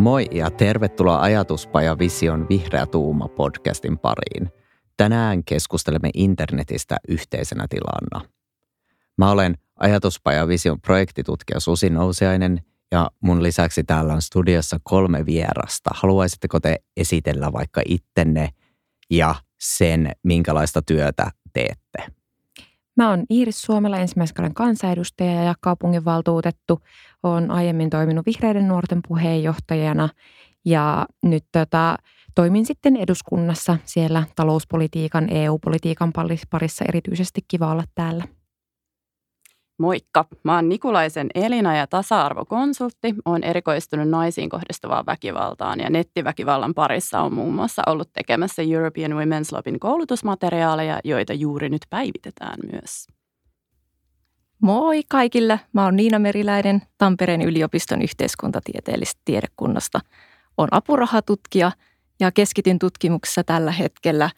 Moi ja tervetuloa Ajatuspaja Vision Vihreä Tuuma podcastin pariin. Tänään keskustelemme internetistä yhteisenä tilana. Mä olen Ajatuspaja Vision projektitutkija Susi Nousiainen ja mun lisäksi täällä on studiossa kolme vierasta. Haluaisitteko te esitellä vaikka ittenne ja sen, minkälaista työtä teette? Mä oon Iiris Suomella ensimmäisen kansanedustaja ja kaupunginvaltuutettu. Olen aiemmin toiminut vihreiden nuorten puheenjohtajana ja nyt tota, toimin sitten eduskunnassa siellä talouspolitiikan, EU-politiikan parissa erityisesti kiva olla täällä. Moikka! Mä oon Nikulaisen Elina ja tasa-arvokonsultti. Oon erikoistunut naisiin kohdistuvaan väkivaltaan ja nettiväkivallan parissa on muun muassa ollut tekemässä European Women's Lobin koulutusmateriaaleja, joita juuri nyt päivitetään myös. Moi kaikille! Mä oon Niina Meriläinen Tampereen yliopiston yhteiskuntatieteellisestä tiedekunnasta. Oon apurahatutkija ja keskityn tutkimuksessa tällä hetkellä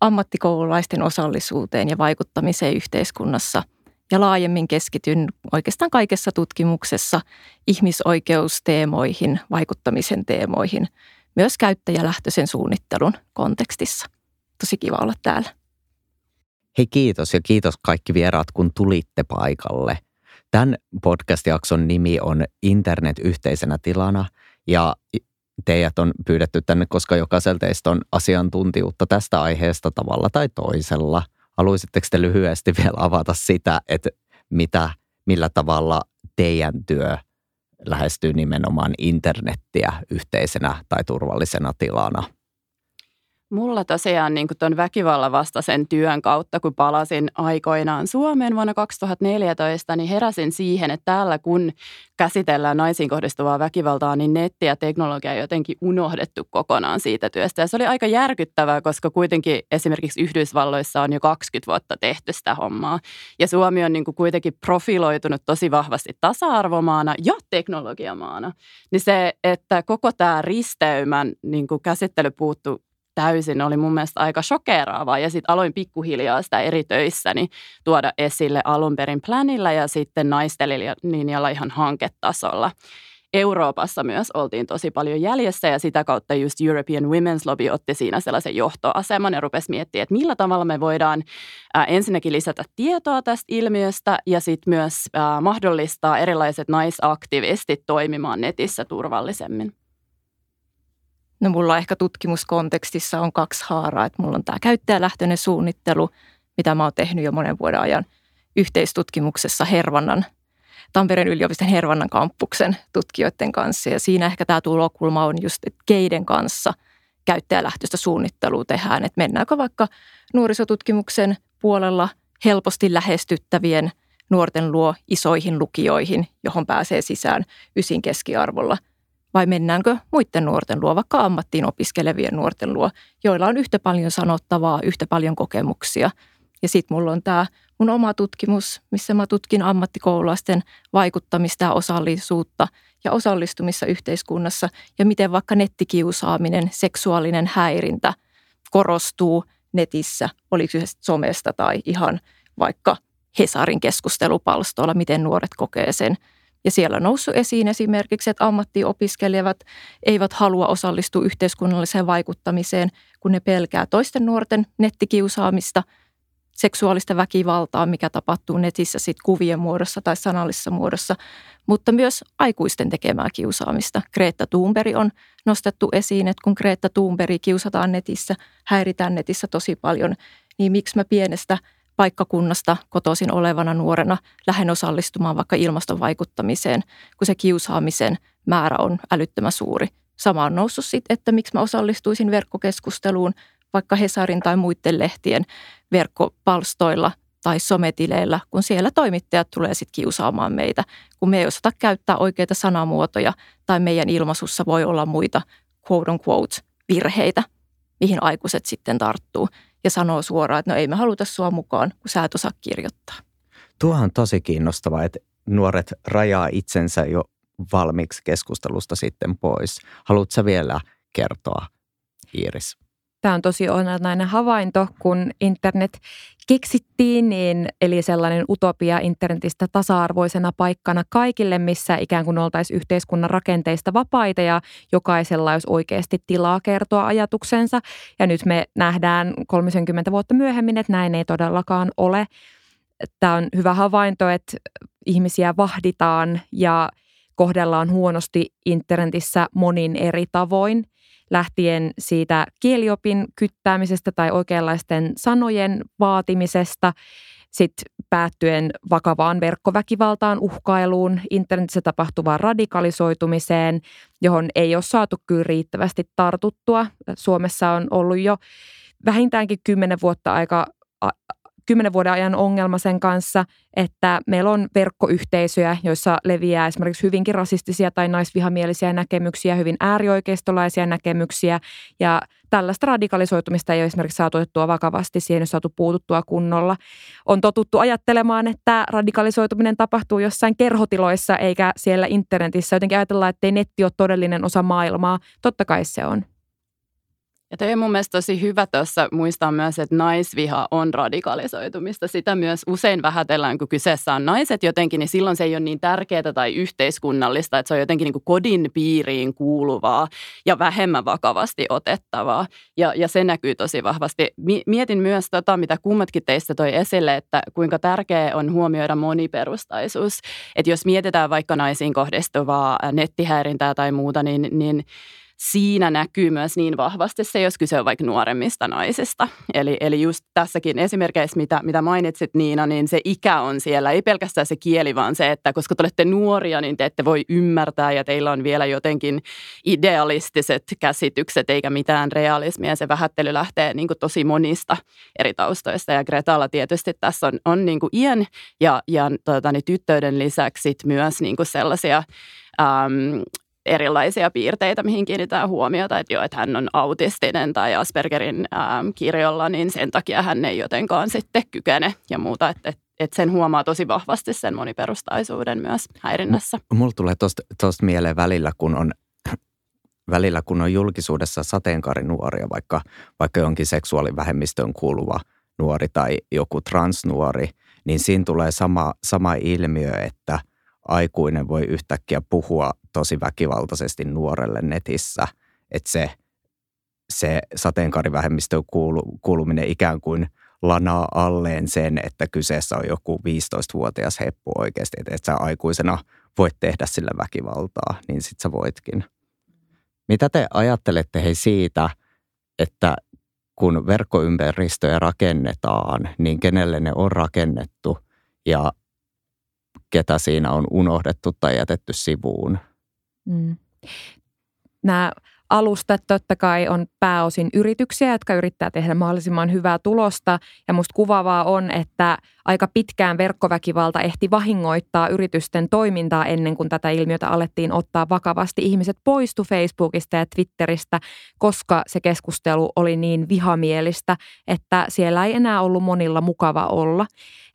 ammattikoululaisten osallisuuteen ja vaikuttamiseen yhteiskunnassa – ja laajemmin keskityn oikeastaan kaikessa tutkimuksessa ihmisoikeusteemoihin, vaikuttamisen teemoihin, myös käyttäjälähtöisen suunnittelun kontekstissa. Tosi kiva olla täällä. Hei kiitos ja kiitos kaikki vieraat, kun tulitte paikalle. Tämän podcast-jakson nimi on Internet yhteisenä tilana ja teidät on pyydetty tänne, koska jokaisella teistä on asiantuntijuutta tästä aiheesta tavalla tai toisella – Haluaisitteko te lyhyesti vielä avata sitä, että mitä, millä tavalla teidän työ lähestyy nimenomaan internettiä yhteisenä tai turvallisena tilana? Mulla tosiaan niin tuon väkivallan vastaisen työn kautta, kun palasin aikoinaan Suomeen vuonna 2014, niin heräsin siihen, että täällä kun käsitellään naisiin kohdistuvaa väkivaltaa, niin netti ja teknologia on jotenkin unohdettu kokonaan siitä työstä. Ja se oli aika järkyttävää, koska kuitenkin esimerkiksi Yhdysvalloissa on jo 20 vuotta tehty sitä hommaa. Ja Suomi on niin kuitenkin profiloitunut tosi vahvasti tasa-arvomaana ja teknologiamaana. Niin se, että koko tämä risteymän niin käsittely puuttuu täysin oli mun mielestä aika shokeraavaa. Ja sitten aloin pikkuhiljaa sitä eri töissäni tuoda esille alun perin planilla ja sitten naistelinjalla ihan hanketasolla. Euroopassa myös oltiin tosi paljon jäljessä ja sitä kautta just European Women's Lobby otti siinä sellaisen johtoaseman ja rupesi miettimään, että millä tavalla me voidaan ensinnäkin lisätä tietoa tästä ilmiöstä ja sitten myös mahdollistaa erilaiset naisaktivistit toimimaan netissä turvallisemmin. No mulla ehkä tutkimuskontekstissa on kaksi haaraa, että mulla on tämä käyttäjälähtöinen suunnittelu, mitä mä oon tehnyt jo monen vuoden ajan yhteistutkimuksessa Hervannan, Tampereen yliopiston Hervannan kampuksen tutkijoiden kanssa. Ja siinä ehkä tämä tulokulma on just, että keiden kanssa käyttäjälähtöistä suunnittelua tehdään. Että mennäänkö vaikka nuorisotutkimuksen puolella helposti lähestyttävien nuorten luo isoihin lukioihin, johon pääsee sisään ysin keskiarvolla – vai mennäänkö muiden nuorten luo, vaikka ammattiin opiskelevien nuorten luo, joilla on yhtä paljon sanottavaa, yhtä paljon kokemuksia. Ja sitten mulla on tämä mun oma tutkimus, missä mä tutkin ammattikoululaisten vaikuttamista ja osallisuutta ja osallistumissa yhteiskunnassa ja miten vaikka nettikiusaaminen, seksuaalinen häirintä korostuu netissä, oliko se somesta tai ihan vaikka Hesarin keskustelupalstoilla, miten nuoret kokee sen – ja siellä on noussut esiin esimerkiksi, että ammattiopiskelijat eivät halua osallistua yhteiskunnalliseen vaikuttamiseen, kun ne pelkää toisten nuorten nettikiusaamista, seksuaalista väkivaltaa, mikä tapahtuu netissä sit kuvien muodossa tai sanallisessa muodossa, mutta myös aikuisten tekemää kiusaamista. Greta Thunberg on nostettu esiin, että kun Greta Thunberg kiusataan netissä, häiritään netissä tosi paljon, niin miksi mä pienestä – paikkakunnasta kotoisin olevana nuorena lähden osallistumaan vaikka ilmaston vaikuttamiseen, kun se kiusaamisen määrä on älyttömän suuri. Sama on noussut sitten, että miksi mä osallistuisin verkkokeskusteluun vaikka Hesarin tai muiden lehtien verkkopalstoilla tai sometileillä, kun siellä toimittajat tulee sitten kiusaamaan meitä, kun me ei osata käyttää oikeita sanamuotoja tai meidän ilmaisussa voi olla muita quote on quote virheitä, mihin aikuiset sitten tarttuu ja sanoo suoraan, että no ei me haluta sua mukaan, kun sä et osaa kirjoittaa. Tuo on tosi kiinnostavaa, että nuoret rajaa itsensä jo valmiiksi keskustelusta sitten pois. Haluatko vielä kertoa, Iiris? Tämä on tosi olennainen havainto, kun internet keksittiin, niin, eli sellainen utopia internetistä tasa-arvoisena paikkana kaikille, missä ikään kuin oltaisiin yhteiskunnan rakenteista vapaita ja jokaisella olisi oikeasti tilaa kertoa ajatuksensa. Ja nyt me nähdään 30 vuotta myöhemmin, että näin ei todellakaan ole. Tämä on hyvä havainto, että ihmisiä vahditaan ja kohdellaan huonosti internetissä monin eri tavoin – lähtien siitä kieliopin kyttäämisestä tai oikeanlaisten sanojen vaatimisesta, sitten päättyen vakavaan verkkoväkivaltaan, uhkailuun, internetissä tapahtuvaan radikalisoitumiseen, johon ei ole saatu kyllä riittävästi tartuttua. Suomessa on ollut jo vähintäänkin kymmenen vuotta aika kymmenen vuoden ajan ongelma sen kanssa, että meillä on verkkoyhteisöjä, joissa leviää esimerkiksi hyvinkin rasistisia tai naisvihamielisiä näkemyksiä, hyvin äärioikeistolaisia näkemyksiä ja tällaista radikalisoitumista ei ole esimerkiksi saatu otettua vakavasti, siihen ei ole saatu puututtua kunnolla. On totuttu ajattelemaan, että radikalisoituminen tapahtuu jossain kerhotiloissa eikä siellä internetissä. Jotenkin ajatellaan, että ei netti ole todellinen osa maailmaa. Totta kai se on. Ja toi on mun mielestä tosi hyvä tuossa muistaa myös, että naisviha on radikalisoitumista. Sitä myös usein vähätellään, kun kyseessä on naiset jotenkin, niin silloin se ei ole niin tärkeää tai yhteiskunnallista, että se on jotenkin niin kuin kodin piiriin kuuluvaa ja vähemmän vakavasti otettavaa. Ja, ja se näkyy tosi vahvasti. Mietin myös tota, mitä kummatkin teistä toi esille, että kuinka tärkeää on huomioida moniperustaisuus. Että jos mietitään vaikka naisiin kohdistuvaa nettihäirintää tai muuta, niin, niin siinä näkyy myös niin vahvasti se, jos kyse on vaikka nuoremmista naisista. Eli, eli just tässäkin esimerkiksi, mitä, mitä mainitsit Niina, niin se ikä on siellä, ei pelkästään se kieli, vaan se, että koska te olette nuoria, niin te ette voi ymmärtää ja teillä on vielä jotenkin idealistiset käsitykset eikä mitään realismia. Se vähättely lähtee niin kuin tosi monista eri taustoista ja Gretalla tietysti tässä on, on niin kuin iän ja, ja tuota, niin tyttöyden lisäksi myös niin kuin sellaisia erilaisia piirteitä, mihin kiinnitetään huomiota, että jo, että hän on autistinen tai Aspergerin ähm, kirjolla, niin sen takia hän ei jotenkaan sitten kykene ja muuta, että, että että sen huomaa tosi vahvasti sen moniperustaisuuden myös häirinnässä. Mulla tulee tuosta mieleen välillä, kun on välillä, kun on julkisuudessa sateenkaarinuoria, vaikka, vaikka jonkin seksuaalivähemmistöön kuuluva nuori tai joku transnuori, niin siinä tulee sama, sama ilmiö, että aikuinen voi yhtäkkiä puhua tosi väkivaltaisesti nuorelle netissä, että se, se sateenkaarivähemmistöön kuulu, kuuluminen ikään kuin lanaa alleen sen, että kyseessä on joku 15-vuotias heppu oikeasti, että et sä aikuisena voit tehdä sillä väkivaltaa, niin sit sä voitkin. Mitä te ajattelette hei siitä, että kun verkkoympäristöjä rakennetaan, niin kenelle ne on rakennettu? Ja ketä siinä on unohdettu tai jätetty sivuun? Mm. Nämä alustat totta kai on pääosin yrityksiä, jotka yrittää tehdä mahdollisimman hyvää tulosta. Ja musta kuvaavaa on, että aika pitkään verkkoväkivalta ehti vahingoittaa yritysten toimintaa ennen kuin tätä ilmiötä alettiin ottaa vakavasti. Ihmiset poistu Facebookista ja Twitteristä, koska se keskustelu oli niin vihamielistä, että siellä ei enää ollut monilla mukava olla.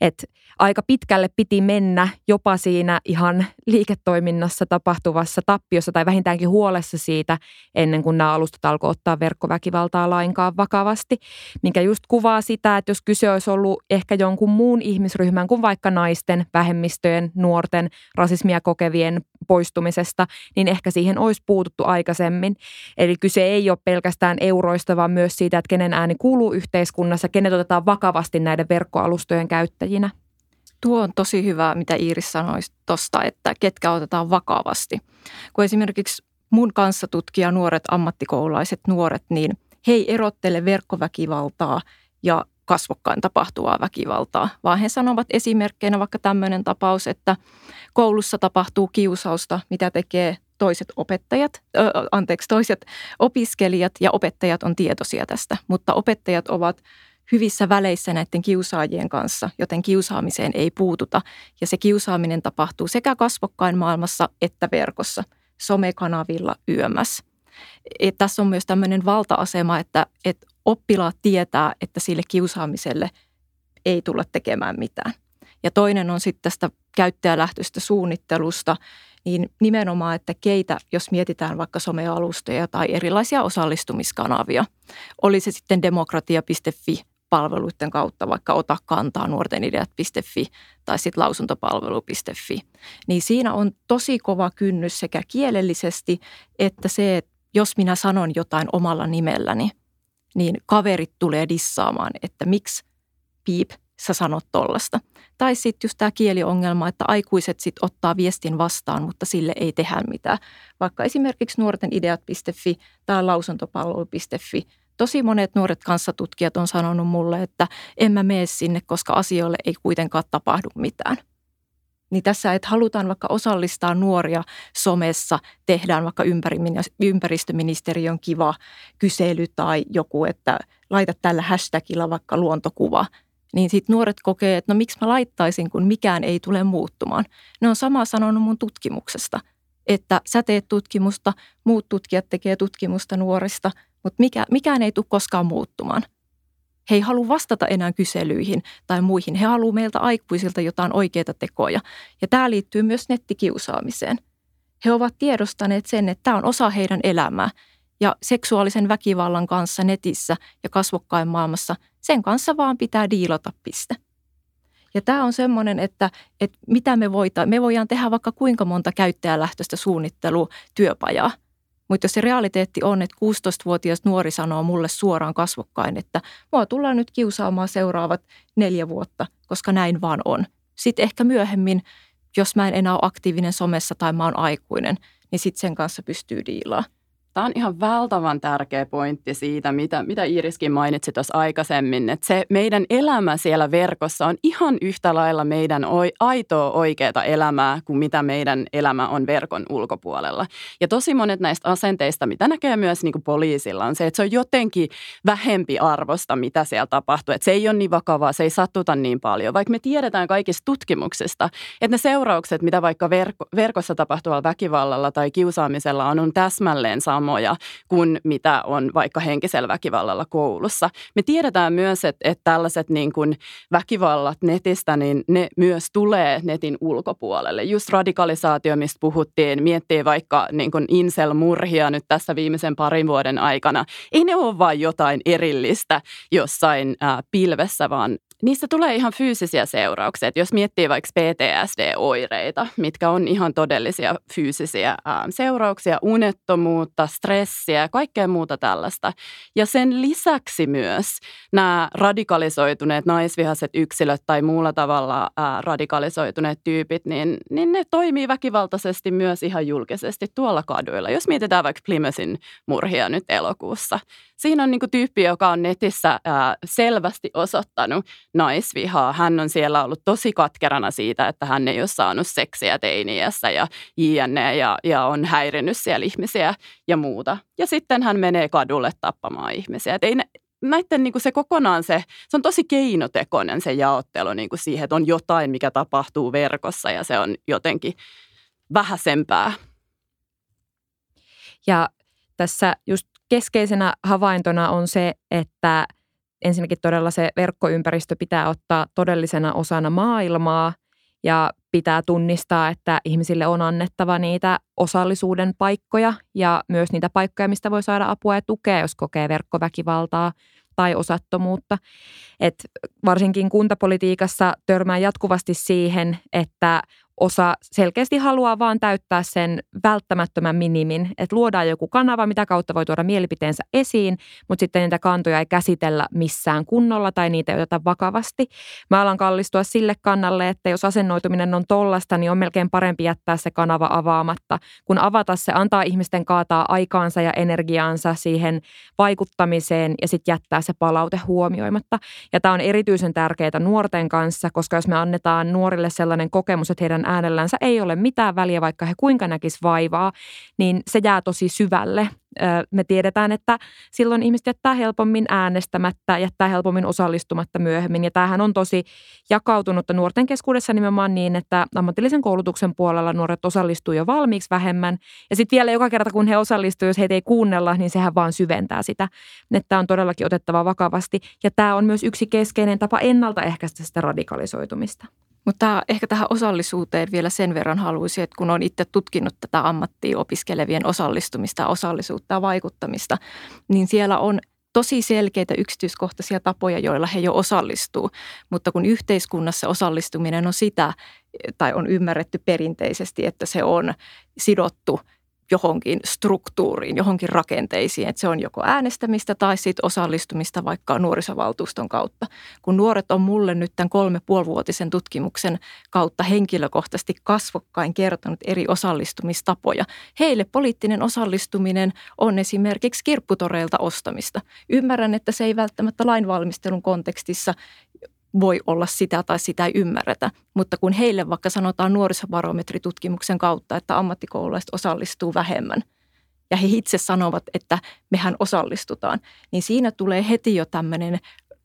Että aika pitkälle piti mennä jopa siinä ihan liiketoiminnassa tapahtuvassa tappiossa tai vähintäänkin huolessa siitä ennen kuin nämä alustat alkoi ottaa verkkoväkivaltaa lainkaan vakavasti, mikä just kuvaa sitä, että jos kyse olisi ollut ehkä jonkun muun ihmisryhmän kuin vaikka naisten, vähemmistöjen, nuorten, rasismia kokevien poistumisesta, niin ehkä siihen olisi puututtu aikaisemmin. Eli kyse ei ole pelkästään euroista, vaan myös siitä, että kenen ääni kuuluu yhteiskunnassa, kenet otetaan vakavasti näiden verkkoalustojen käyttäjinä. Tuo on tosi hyvä, mitä Iiris sanoi tuosta, että ketkä otetaan vakavasti. Kun esimerkiksi mun kanssa tutkija nuoret ammattikoululaiset nuoret, niin he ei erottele verkkoväkivaltaa ja kasvokkain tapahtuvaa väkivaltaa, vaan he sanovat esimerkkeinä vaikka tämmöinen tapaus, että koulussa tapahtuu kiusausta, mitä tekee toiset opettajat, ö, anteeksi, toiset opiskelijat ja opettajat on tietoisia tästä, mutta opettajat ovat hyvissä väleissä näiden kiusaajien kanssa, joten kiusaamiseen ei puututa. Ja se kiusaaminen tapahtuu sekä kasvokkain maailmassa että verkossa, somekanavilla yömässä. Et tässä on myös tämmöinen valta-asema, että, että oppilaat tietää, että sille kiusaamiselle ei tulla tekemään mitään. Ja toinen on sitten tästä käyttäjälähtöistä suunnittelusta, niin nimenomaan, että keitä, jos mietitään vaikka somealustoja tai erilaisia osallistumiskanavia, oli se sitten demokratia.fi palveluiden kautta, vaikka ota kantaa nuortenideat.fi tai sitten lausuntopalvelu.fi, niin siinä on tosi kova kynnys sekä kielellisesti että se, että jos minä sanon jotain omalla nimelläni, niin kaverit tulee dissaamaan, että miksi piip, sä sanot tollasta. Tai sitten just tämä kieliongelma, että aikuiset sitten ottaa viestin vastaan, mutta sille ei tehdä mitään. Vaikka esimerkiksi nuortenideat.fi tai lausuntopalvelu.fi. Tosi monet nuoret kanssatutkijat on sanonut mulle, että en mä mene sinne, koska asioille ei kuitenkaan tapahdu mitään. Niin tässä, että halutaan vaikka osallistaa nuoria somessa, tehdään vaikka ympäristöministeriön kiva kysely tai joku, että laita tällä hashtagilla vaikka luontokuva, niin sitten nuoret kokee, että no miksi mä laittaisin, kun mikään ei tule muuttumaan. Ne on sama sanonut mun tutkimuksesta, että sä teet tutkimusta, muut tutkijat tekee tutkimusta nuorista, mutta mikä, mikään ei tule koskaan muuttumaan. He ei halua vastata enää kyselyihin tai muihin. He haluavat meiltä aikuisilta jotain oikeita tekoja. Ja tämä liittyy myös nettikiusaamiseen. He ovat tiedostaneet sen, että tämä on osa heidän elämää. Ja seksuaalisen väkivallan kanssa netissä ja kasvokkain maailmassa, sen kanssa vaan pitää diilata piste. Ja tämä on semmoinen, että, että mitä me voidaan, me voidaan tehdä vaikka kuinka monta käyttäjälähtöistä suunnittelutyöpajaa – mutta jos se realiteetti on, että 16-vuotias nuori sanoo mulle suoraan kasvokkain, että mua tullaan nyt kiusaamaan seuraavat neljä vuotta, koska näin vaan on. Sitten ehkä myöhemmin, jos mä en enää ole aktiivinen somessa tai mä oon aikuinen, niin sitten sen kanssa pystyy diilaamaan. Tämä on ihan valtavan tärkeä pointti siitä, mitä, mitä Iiriskin mainitsi tuossa aikaisemmin, että se meidän elämä siellä verkossa on ihan yhtä lailla meidän aitoa oikeaa elämää kuin mitä meidän elämä on verkon ulkopuolella. Ja tosi monet näistä asenteista, mitä näkee myös niin kuin poliisilla, on se, että se on jotenkin vähempi arvosta, mitä siellä tapahtuu. Että se ei ole niin vakavaa, se ei sattuta niin paljon, vaikka me tiedetään kaikista tutkimuksista, että ne seuraukset, mitä vaikka verko, verkossa tapahtuvalla väkivallalla tai kiusaamisella on, on täsmälleen sama samoja kuin mitä on vaikka henkisellä väkivallalla koulussa. Me tiedetään myös, että, että tällaiset niin kuin väkivallat netistä, niin ne myös tulee netin ulkopuolelle. Just radikalisaatio, mistä puhuttiin, miettii vaikka niin kuin incel-murhia nyt tässä viimeisen parin vuoden aikana. Ei ne ole vain jotain erillistä jossain ää, pilvessä, vaan niistä tulee ihan fyysisiä seurauksia. Et jos miettii vaikka PTSD-oireita, mitkä on ihan todellisia fyysisiä ää, seurauksia, unettomuutta, stressiä ja kaikkea muuta tällaista. Ja sen lisäksi myös nämä radikalisoituneet naisvihaiset yksilöt tai muulla tavalla ää, radikalisoituneet tyypit, niin, niin ne toimii väkivaltaisesti myös ihan julkisesti tuolla kaduilla. Jos mietitään vaikka Plymouthin murhia nyt elokuussa. Siinä on niin tyyppi, joka on netissä ää, selvästi osoittanut naisvihaa. Hän on siellä ollut tosi katkerana siitä, että hän ei ole saanut seksiä teiniässä ja jne. Ja, ja on häirinnyt siellä ihmisiä ja muuta. Ja sitten hän menee kadulle tappamaan ihmisiä. Ei näiden niin kuin se kokonaan se, se on tosi keinotekoinen se jaottelu niin kuin siihen, että on jotain, mikä tapahtuu verkossa ja se on jotenkin vähäisempää. Ja tässä just keskeisenä havaintona on se, että ensinnäkin todella se verkkoympäristö pitää ottaa todellisena osana maailmaa ja pitää tunnistaa, että ihmisille on annettava niitä osallisuuden paikkoja ja myös niitä paikkoja, mistä voi saada apua ja tukea, jos kokee verkkoväkivaltaa tai osattomuutta. Et varsinkin kuntapolitiikassa törmää jatkuvasti siihen, että osa selkeästi haluaa vaan täyttää sen välttämättömän minimin, että luodaan joku kanava, mitä kautta voi tuoda mielipiteensä esiin, mutta sitten niitä kantoja ei käsitellä missään kunnolla tai niitä ei oteta vakavasti. Mä alan kallistua sille kannalle, että jos asennoituminen on tollasta, niin on melkein parempi jättää se kanava avaamatta, kun avata se antaa ihmisten kaataa aikaansa ja energiaansa siihen vaikuttamiseen ja sitten jättää se palaute huomioimatta. Ja tämä on erityisen tärkeää nuorten kanssa, koska jos me annetaan nuorille sellainen kokemus, että heidän äänellänsä ei ole mitään väliä, vaikka he kuinka näkis vaivaa, niin se jää tosi syvälle. Me tiedetään, että silloin ihmiset jättää helpommin äänestämättä, jättää helpommin osallistumatta myöhemmin. Ja tämähän on tosi jakautunutta nuorten keskuudessa nimenomaan niin, että ammatillisen koulutuksen puolella nuoret osallistuu jo valmiiksi vähemmän. Ja sitten vielä joka kerta, kun he osallistuu, jos heitä ei kuunnella, niin sehän vaan syventää sitä. Että on todellakin otettava vakavasti. Ja tämä on myös yksi keskeinen tapa ennaltaehkäistä sitä radikalisoitumista. Mutta ehkä tähän osallisuuteen vielä sen verran haluaisin, että kun olen itse tutkinut tätä ammattia opiskelevien osallistumista, osallisuutta ja vaikuttamista, niin siellä on tosi selkeitä yksityiskohtaisia tapoja, joilla he jo osallistuu. Mutta kun yhteiskunnassa osallistuminen on sitä, tai on ymmärretty perinteisesti, että se on sidottu – johonkin struktuuriin, johonkin rakenteisiin, että se on joko äänestämistä tai sitten osallistumista vaikka nuorisovaltuuston kautta. Kun nuoret on mulle nyt tämän kolme puolivuotisen tutkimuksen kautta henkilökohtaisesti kasvokkain kertonut eri osallistumistapoja. Heille poliittinen osallistuminen on esimerkiksi kirpputoreilta ostamista. Ymmärrän, että se ei välttämättä lainvalmistelun kontekstissa voi olla sitä tai sitä ei ymmärretä. Mutta kun heille vaikka sanotaan nuorisobarometritutkimuksen kautta, että ammattikoululaiset osallistuu vähemmän, ja he itse sanovat, että mehän osallistutaan, niin siinä tulee heti jo tämmöinen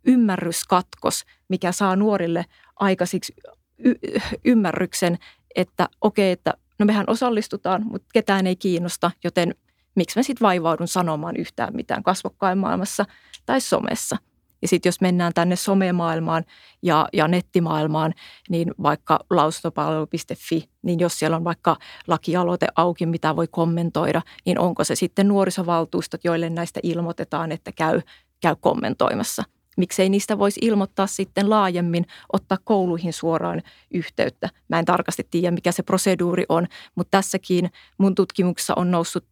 ymmärryskatkos, mikä saa nuorille aikaisiksi y- ymmärryksen, että okei, että no mehän osallistutaan, mutta ketään ei kiinnosta, joten miksi mä sitten vaivaudun sanomaan yhtään mitään kasvokkain maailmassa tai somessa – ja sitten jos mennään tänne somemaailmaan ja, ja nettimaailmaan, niin vaikka lausuntopalvelu.fi, niin jos siellä on vaikka lakialoite auki, mitä voi kommentoida, niin onko se sitten nuorisovaltuustot, joille näistä ilmoitetaan, että käy, käy kommentoimassa. Miksei niistä voisi ilmoittaa sitten laajemmin, ottaa kouluihin suoraan yhteyttä. Mä en tarkasti tiedä, mikä se proseduuri on, mutta tässäkin mun tutkimuksessa on noussut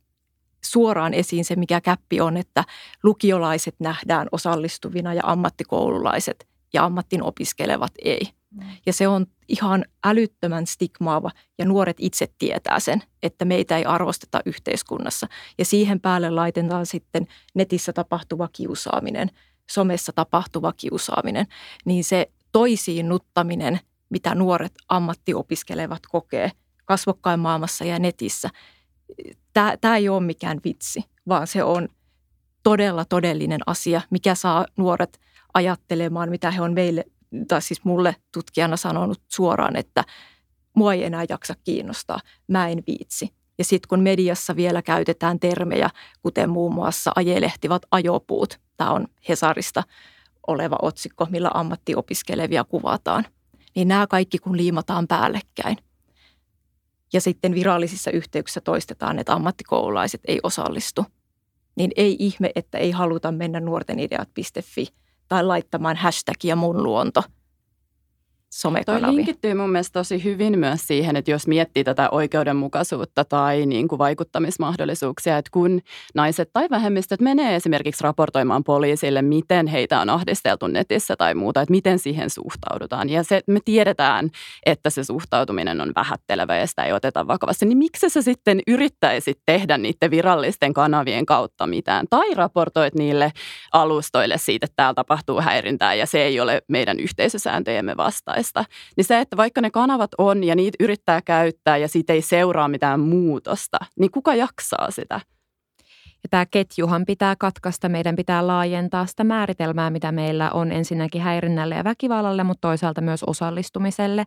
suoraan esiin se, mikä käppi on, että lukiolaiset nähdään osallistuvina ja ammattikoululaiset ja ammattin opiskelevat ei. Mm. Ja se on ihan älyttömän stigmaava ja nuoret itse tietää sen, että meitä ei arvosteta yhteiskunnassa. Ja siihen päälle laitetaan sitten netissä tapahtuva kiusaaminen, somessa tapahtuva kiusaaminen, niin se toisiinnuttaminen, mitä nuoret ammattiopiskelevat kokee kasvokkain maailmassa ja netissä, tämä, ei ole mikään vitsi, vaan se on todella todellinen asia, mikä saa nuoret ajattelemaan, mitä he on meille, tai siis mulle tutkijana sanonut suoraan, että mua ei enää jaksa kiinnostaa, mä en viitsi. Ja sitten kun mediassa vielä käytetään termejä, kuten muun muassa ajelehtivat ajopuut, tämä on Hesarista oleva otsikko, millä ammattiopiskelevia kuvataan, niin nämä kaikki kun liimataan päällekkäin, ja sitten virallisissa yhteyksissä toistetaan, että ammattikoululaiset ei osallistu, niin ei ihme, että ei haluta mennä nuortenideat.fi tai laittamaan hashtagia mun luonto – somekanaviin. Toi linkittyy mun mielestä tosi hyvin myös siihen, että jos miettii tätä oikeudenmukaisuutta tai niin kuin vaikuttamismahdollisuuksia, että kun naiset tai vähemmistöt menee esimerkiksi raportoimaan poliisille, miten heitä on ahdisteltu netissä tai muuta, että miten siihen suhtaudutaan. Ja se, me tiedetään, että se suhtautuminen on vähättelevä ja sitä ei oteta vakavasti, niin miksi sä sitten yrittäisit tehdä niiden virallisten kanavien kautta mitään? Tai raportoit niille alustoille siitä, että täällä tapahtuu häirintää ja se ei ole meidän yhteisösääntöjemme vastaan erilaista, niin se, että vaikka ne kanavat on ja niitä yrittää käyttää ja siitä ei seuraa mitään muutosta, niin kuka jaksaa sitä? Ja tämä ketjuhan pitää katkaista, meidän pitää laajentaa sitä määritelmää, mitä meillä on ensinnäkin häirinnälle ja väkivallalle, mutta toisaalta myös osallistumiselle.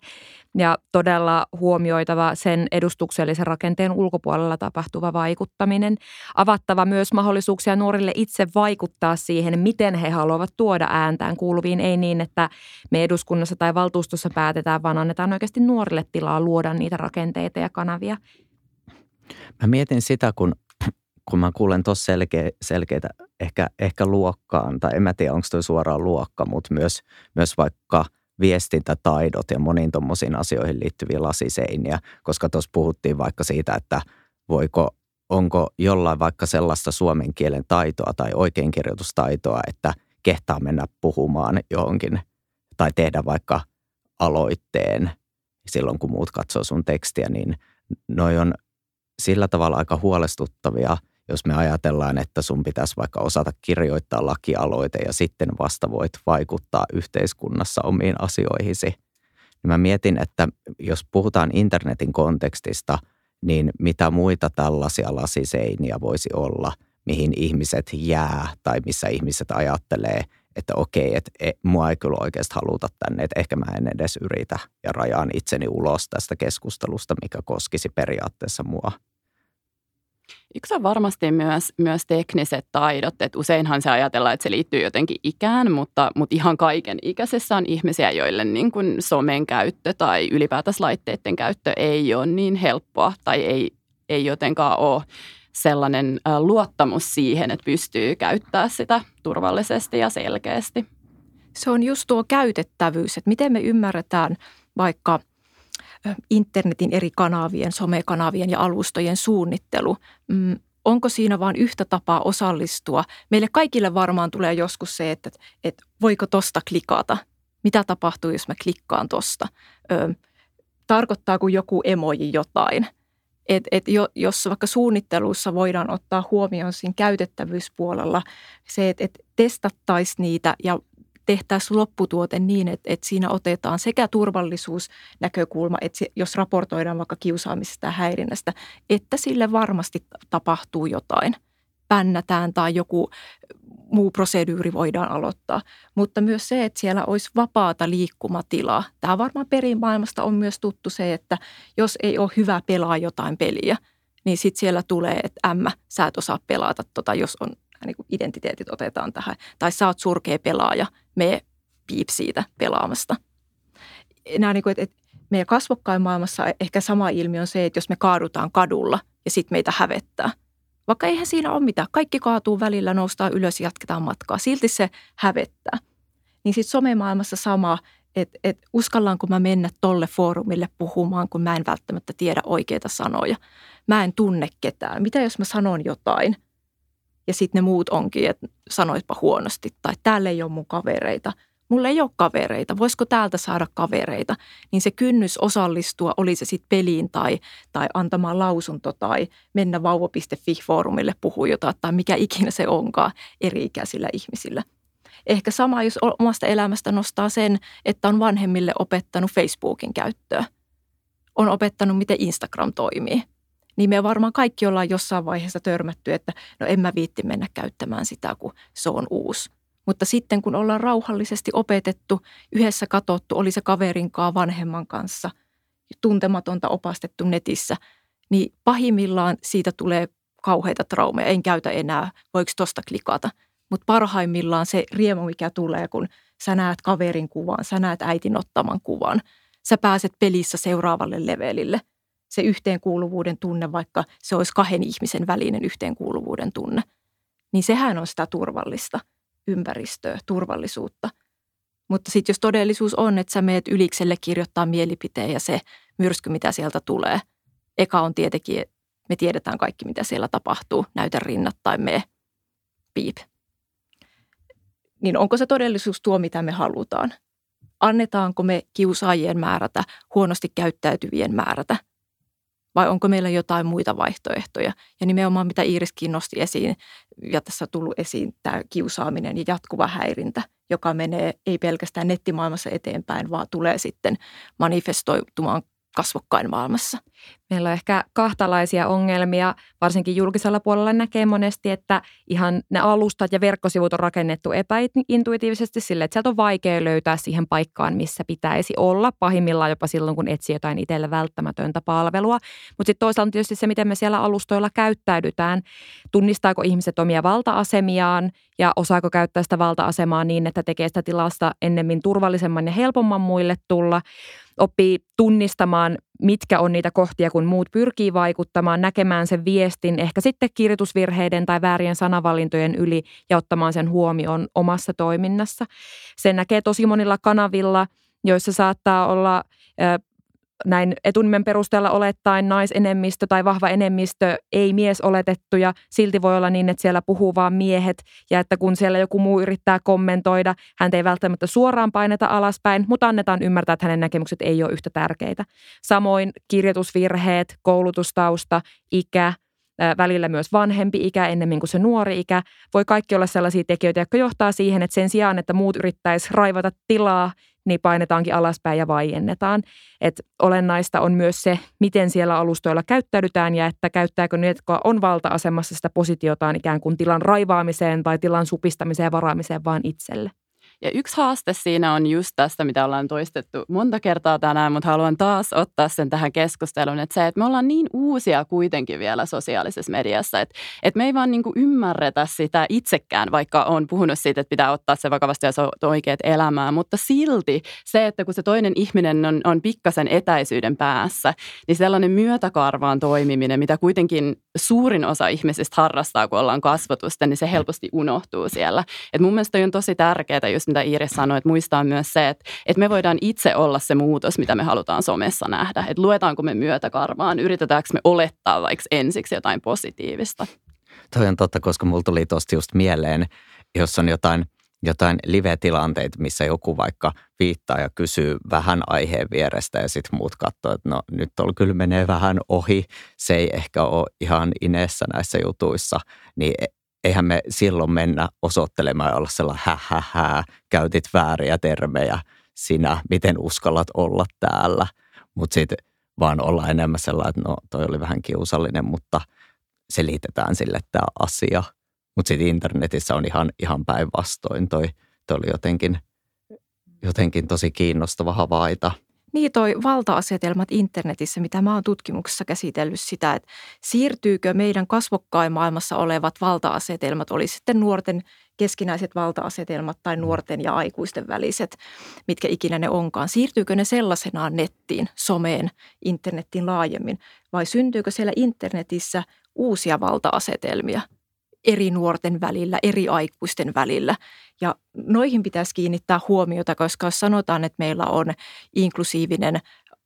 Ja todella huomioitava sen edustuksellisen rakenteen ulkopuolella tapahtuva vaikuttaminen. Avattava myös mahdollisuuksia nuorille itse vaikuttaa siihen, miten he haluavat tuoda ääntään kuuluviin. Ei niin, että me eduskunnassa tai valtuustossa päätetään, vaan annetaan oikeasti nuorille tilaa luoda niitä rakenteita ja kanavia. Mä mietin sitä, kun kun mä kuulen tuossa selkeä, selkeitä ehkä, ehkä luokkaan, tai en mä tiedä onko toi suoraan luokka, mutta myös, myös vaikka viestintätaidot ja moniin tuommoisiin asioihin liittyviä lasiseiniä, koska tuossa puhuttiin vaikka siitä, että voiko, onko jollain vaikka sellaista suomen kielen taitoa tai oikeinkirjoitustaitoa, että kehtaa mennä puhumaan johonkin tai tehdä vaikka aloitteen silloin, kun muut katsoo sun tekstiä, niin noi on sillä tavalla aika huolestuttavia – jos me ajatellaan, että sun pitäisi vaikka osata kirjoittaa lakialoite ja sitten vasta voit vaikuttaa yhteiskunnassa omiin asioihisi, niin mä mietin, että jos puhutaan internetin kontekstista, niin mitä muita tällaisia lasiseiniä voisi olla, mihin ihmiset jää tai missä ihmiset ajattelee, että okei, että e, mua ei kyllä oikeasti haluta tänne, että ehkä mä en edes yritä ja rajaan itseni ulos tästä keskustelusta, mikä koskisi periaatteessa mua. Yksi on varmasti myös, myös tekniset taidot, että useinhan se ajatellaan, että se liittyy jotenkin ikään, mutta, mutta ihan kaiken ikäisessä on ihmisiä, joille niin kuin somen käyttö tai ylipäätänsä laitteiden käyttö ei ole niin helppoa tai ei, ei jotenkaan ole sellainen luottamus siihen, että pystyy käyttämään sitä turvallisesti ja selkeästi. Se on just tuo käytettävyys, että miten me ymmärretään vaikka internetin eri kanavien, somekanavien ja alustojen suunnittelu. Mm, onko siinä vain yhtä tapaa osallistua? Meille kaikille varmaan tulee joskus se, että, että voiko tosta klikata? Mitä tapahtuu, jos mä klikkaan tosta? Tarkoittaako joku emoji jotain – et, et jo, jos vaikka suunnittelussa voidaan ottaa huomioon siinä käytettävyyspuolella se, että et testattaisiin niitä ja tehtäisiin lopputuote niin, että, että siinä otetaan sekä turvallisuusnäkökulma, että jos raportoidaan vaikka kiusaamisesta ja häirinnästä, että sille varmasti tapahtuu jotain. Pännätään tai joku muu proseduuri voidaan aloittaa. Mutta myös se, että siellä olisi vapaata liikkumatilaa. Tämä varmaan perimaailmasta on myös tuttu se, että jos ei ole hyvä pelaa jotain peliä, niin sitten siellä tulee, että ämmä, sä et osaa pelata, tota, jos on niin identiteetit otetaan tähän. Tai sä oot surkea pelaaja, me piip siitä pelaamasta. Nämä, niin kuin, että, että meidän kasvokkain maailmassa ehkä sama ilmiö on se, että jos me kaadutaan kadulla ja sitten meitä hävettää – vaikka eihän siinä ole mitään. Kaikki kaatuu välillä, noustaan ylös ja jatketaan matkaa. Silti se hävettää. Niin sitten somemaailmassa sama, että et uskallaanko mä mennä tolle foorumille puhumaan, kun mä en välttämättä tiedä oikeita sanoja. Mä en tunne ketään. Mitä jos mä sanon jotain ja sitten ne muut onkin, että sanoitpa huonosti tai täällä ei ole mun kavereita – mulla ei ole kavereita, voisiko täältä saada kavereita, niin se kynnys osallistua, oli se sitten peliin tai, tai antamaan lausunto tai mennä vauva.fi-foorumille puhua jotain tai mikä ikinä se onkaan eri-ikäisillä ihmisillä. Ehkä sama, jos omasta elämästä nostaa sen, että on vanhemmille opettanut Facebookin käyttöä. On opettanut, miten Instagram toimii. Niin me varmaan kaikki ollaan jossain vaiheessa törmätty, että no en mä viitti mennä käyttämään sitä, kun se on uusi mutta sitten kun ollaan rauhallisesti opetettu, yhdessä katottu, oli se kaverinkaa vanhemman kanssa, tuntematonta opastettu netissä, niin pahimmillaan siitä tulee kauheita traumeja. En käytä enää, voiko tosta klikata. Mutta parhaimmillaan se riemu, mikä tulee, kun sä näet kaverin kuvan, sä näet äitin ottaman kuvan. Sä pääset pelissä seuraavalle levelille. Se yhteenkuuluvuuden tunne, vaikka se olisi kahden ihmisen välinen yhteenkuuluvuuden tunne, niin sehän on sitä turvallista – ympäristöä, turvallisuutta. Mutta sitten jos todellisuus on, että sä meet ylikselle kirjoittaa mielipiteen ja se myrsky, mitä sieltä tulee. Eka on tietenkin, me tiedetään kaikki, mitä siellä tapahtuu. Näytä rinnat tai me piip. Niin onko se todellisuus tuo, mitä me halutaan? Annetaanko me kiusaajien määrätä, huonosti käyttäytyvien määrätä – vai onko meillä jotain muita vaihtoehtoja. Ja nimenomaan mitä Iiriskin nosti esiin, ja tässä on tullut esiin tämä kiusaaminen ja jatkuva häirintä, joka menee ei pelkästään nettimaailmassa eteenpäin, vaan tulee sitten manifestoitumaan kasvokkain maailmassa. Meillä on ehkä kahtalaisia ongelmia, varsinkin julkisella puolella näkee monesti, että ihan ne alustat ja verkkosivut on rakennettu epäintuitiivisesti sille, että sieltä on vaikea löytää siihen paikkaan, missä pitäisi olla, pahimmillaan jopa silloin, kun etsii jotain itselle välttämätöntä palvelua. Mutta sitten toisaalta tietysti se, miten me siellä alustoilla käyttäydytään, tunnistaako ihmiset omia valta-asemiaan ja osaako käyttää sitä valta-asemaa niin, että tekee sitä tilasta ennemmin turvallisemman ja helpomman muille tulla, oppii tunnistamaan, mitkä on niitä kohtia, kun muut pyrkii vaikuttamaan, näkemään sen viestin, ehkä sitten kirjoitusvirheiden tai väärien sanavalintojen yli ja ottamaan sen huomioon omassa toiminnassa. Sen näkee tosi monilla kanavilla, joissa saattaa olla näin etunimen perusteella olettaen naisenemmistö tai vahva enemmistö ei mies oletettuja. Silti voi olla niin, että siellä puhuu vaan miehet ja että kun siellä joku muu yrittää kommentoida, hän ei välttämättä suoraan paineta alaspäin, mutta annetaan ymmärtää, että hänen näkemykset ei ole yhtä tärkeitä. Samoin kirjoitusvirheet, koulutustausta, ikä, välillä myös vanhempi ikä ennemmin kuin se nuori ikä. Voi kaikki olla sellaisia tekijöitä, jotka johtaa siihen, että sen sijaan, että muut yrittäisi raivata tilaa niin painetaankin alaspäin ja vaiennetaan. Et olennaista on myös se, miten siellä alustoilla käyttäydytään ja että käyttääkö ne, jotka on valta-asemassa sitä positiotaan ikään kuin tilan raivaamiseen tai tilan supistamiseen ja varaamiseen vaan itselle. Ja yksi haaste siinä on just tästä, mitä ollaan toistettu monta kertaa tänään, mutta haluan taas ottaa sen tähän keskusteluun, että se, että me ollaan niin uusia kuitenkin vielä sosiaalisessa mediassa, että, että me ei vaan niin ymmärretä sitä itsekään, vaikka on puhunut siitä, että pitää ottaa se vakavasti ja se on oikeat elämää, mutta silti se, että kun se toinen ihminen on, on pikkasen etäisyyden päässä, niin sellainen myötäkarvaan toimiminen, mitä kuitenkin suurin osa ihmisistä harrastaa, kun ollaan kasvatusta, niin se helposti unohtuu siellä. Et mun mielestä on tosi tärkeää, just mitä Iiris sanoi, että muistaa myös se, että, että me voidaan itse olla se muutos, mitä me halutaan somessa nähdä. Että luetaanko me myötäkarvaan, yritetäänkö me olettaa vaikka ensiksi jotain positiivista. Toi on totta, koska mulla tuli tuosta just mieleen, jos on jotain – jotain live-tilanteita, missä joku vaikka viittaa ja kysyy vähän aiheen vierestä ja sitten muut katsoo, että no nyt on kyllä menee vähän ohi, se ei ehkä ole ihan ineessä näissä jutuissa, niin eihän me silloin mennä osoittelemaan ja olla sellainen hä, hä, hä käytit vääriä termejä sinä, miten uskallat olla täällä. Mutta sitten vaan olla enemmän sellainen, että no toi oli vähän kiusallinen, mutta selitetään sille tämä asia – mutta sitten internetissä on ihan, ihan päinvastoin. Toi, toi oli jotenkin, jotenkin tosi kiinnostava havaita. Niin toi valta-asetelmat internetissä, mitä mä oon tutkimuksessa käsitellyt sitä, että siirtyykö meidän kasvokkain maailmassa olevat valta-asetelmat, oli sitten nuorten keskinäiset valta-asetelmat tai nuorten ja aikuisten väliset, mitkä ikinä ne onkaan. Siirtyykö ne sellaisenaan nettiin, someen, internettiin laajemmin vai syntyykö siellä internetissä uusia valta-asetelmia – eri nuorten välillä, eri aikuisten välillä. Ja noihin pitäisi kiinnittää huomiota, koska jos sanotaan, että meillä on inklusiivinen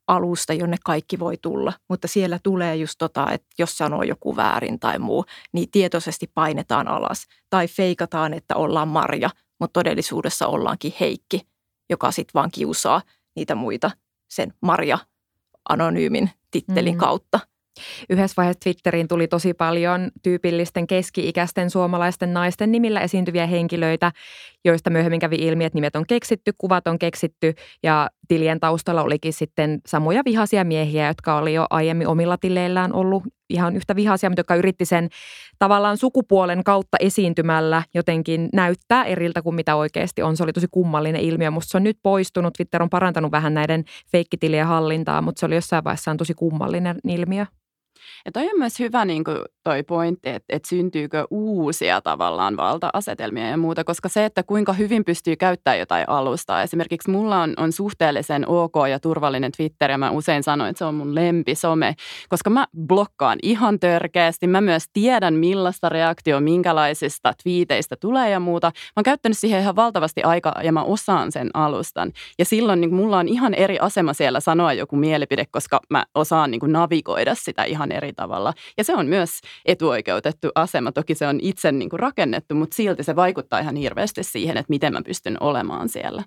alusta, jonne kaikki voi tulla, mutta siellä tulee just tota, että jos sanoo joku väärin tai muu, niin tietoisesti painetaan alas. Tai feikataan, että ollaan Marja, mutta todellisuudessa ollaankin Heikki, joka sitten vaan kiusaa niitä muita sen Marja anonyymin tittelin mm-hmm. kautta – Yhdessä vaiheessa Twitteriin tuli tosi paljon tyypillisten keski-ikäisten suomalaisten naisten nimillä esiintyviä henkilöitä, joista myöhemmin kävi ilmi, että nimet on keksitty, kuvat on keksitty ja tilien taustalla olikin sitten samoja vihaisia miehiä, jotka oli jo aiemmin omilla tileillään ollut ihan yhtä vihaisia, mutta jotka yritti sen tavallaan sukupuolen kautta esiintymällä jotenkin näyttää eriltä kuin mitä oikeasti on. Se oli tosi kummallinen ilmiö. Musta se on nyt poistunut. Twitter on parantanut vähän näiden feikkitilien hallintaa, mutta se oli jossain vaiheessa tosi kummallinen ilmiö. Ja toi on myös hyvä niin kuin toi pointti, että, että syntyykö uusia tavallaan valta-asetelmia ja muuta, koska se, että kuinka hyvin pystyy käyttämään jotain alustaa. Esimerkiksi mulla on, on suhteellisen ok ja turvallinen Twitter ja mä usein sanon, että se on mun lempisome, koska mä blokkaan ihan törkeästi. Mä myös tiedän, millaista reaktio minkälaisista twiiteistä tulee ja muuta. Mä oon käyttänyt siihen ihan valtavasti aikaa ja mä osaan sen alustan. Ja silloin niin mulla on ihan eri asema siellä sanoa joku mielipide, koska mä osaan niin navigoida sitä ihan eri tavalla. Ja se on myös etuoikeutettu asema. Toki se on itse niin kuin rakennettu, mutta silti se vaikuttaa ihan hirveästi siihen, että miten mä pystyn olemaan siellä.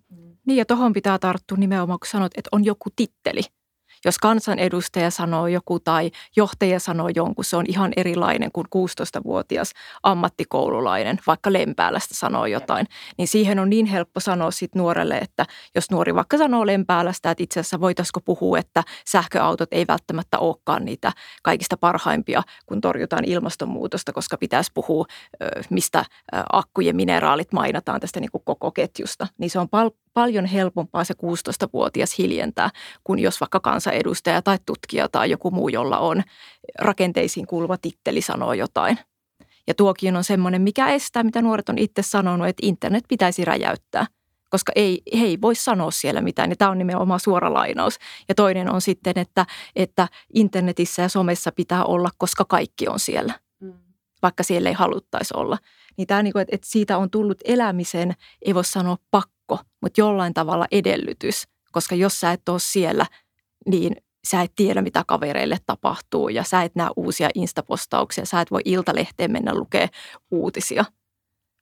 Niin ja tuohon pitää tarttua nimenomaan, kun sanot, että on joku titteli – jos kansanedustaja sanoo joku tai johtaja sanoo jonkun, se on ihan erilainen kuin 16-vuotias ammattikoululainen, vaikka Lempäälästä sanoo jotain. Niin siihen on niin helppo sanoa sit nuorelle, että jos nuori vaikka sanoo Lempäälästä, että itse asiassa voitaisiko puhua, että sähköautot ei välttämättä olekaan niitä kaikista parhaimpia, kun torjutaan ilmastonmuutosta, koska pitäisi puhua, mistä akkujen mineraalit mainataan tästä niin kuin koko ketjusta. Niin se on pal- paljon helpompaa se 16-vuotias hiljentää, kuin jos vaikka kansanedustaja tai tutkija tai joku muu, jolla on rakenteisiin kuuluva titteli, sanoo jotain. Ja tuokin on semmoinen, mikä estää, mitä nuoret on itse sanonut, että internet pitäisi räjäyttää, koska ei, he ei voi sanoa siellä mitään. Ja tämä on nimenomaan suora lainaus. Ja toinen on sitten, että, että internetissä ja somessa pitää olla, koska kaikki on siellä, mm. vaikka siellä ei haluttaisi olla. Niin tämä, niin kuin, että, siitä on tullut elämisen, ei voi sanoa pakko pakko, mutta jollain tavalla edellytys, koska jos sä et ole siellä, niin sä et tiedä, mitä kavereille tapahtuu ja sä et näe uusia instapostauksia, sä et voi iltalehteen mennä lukea uutisia –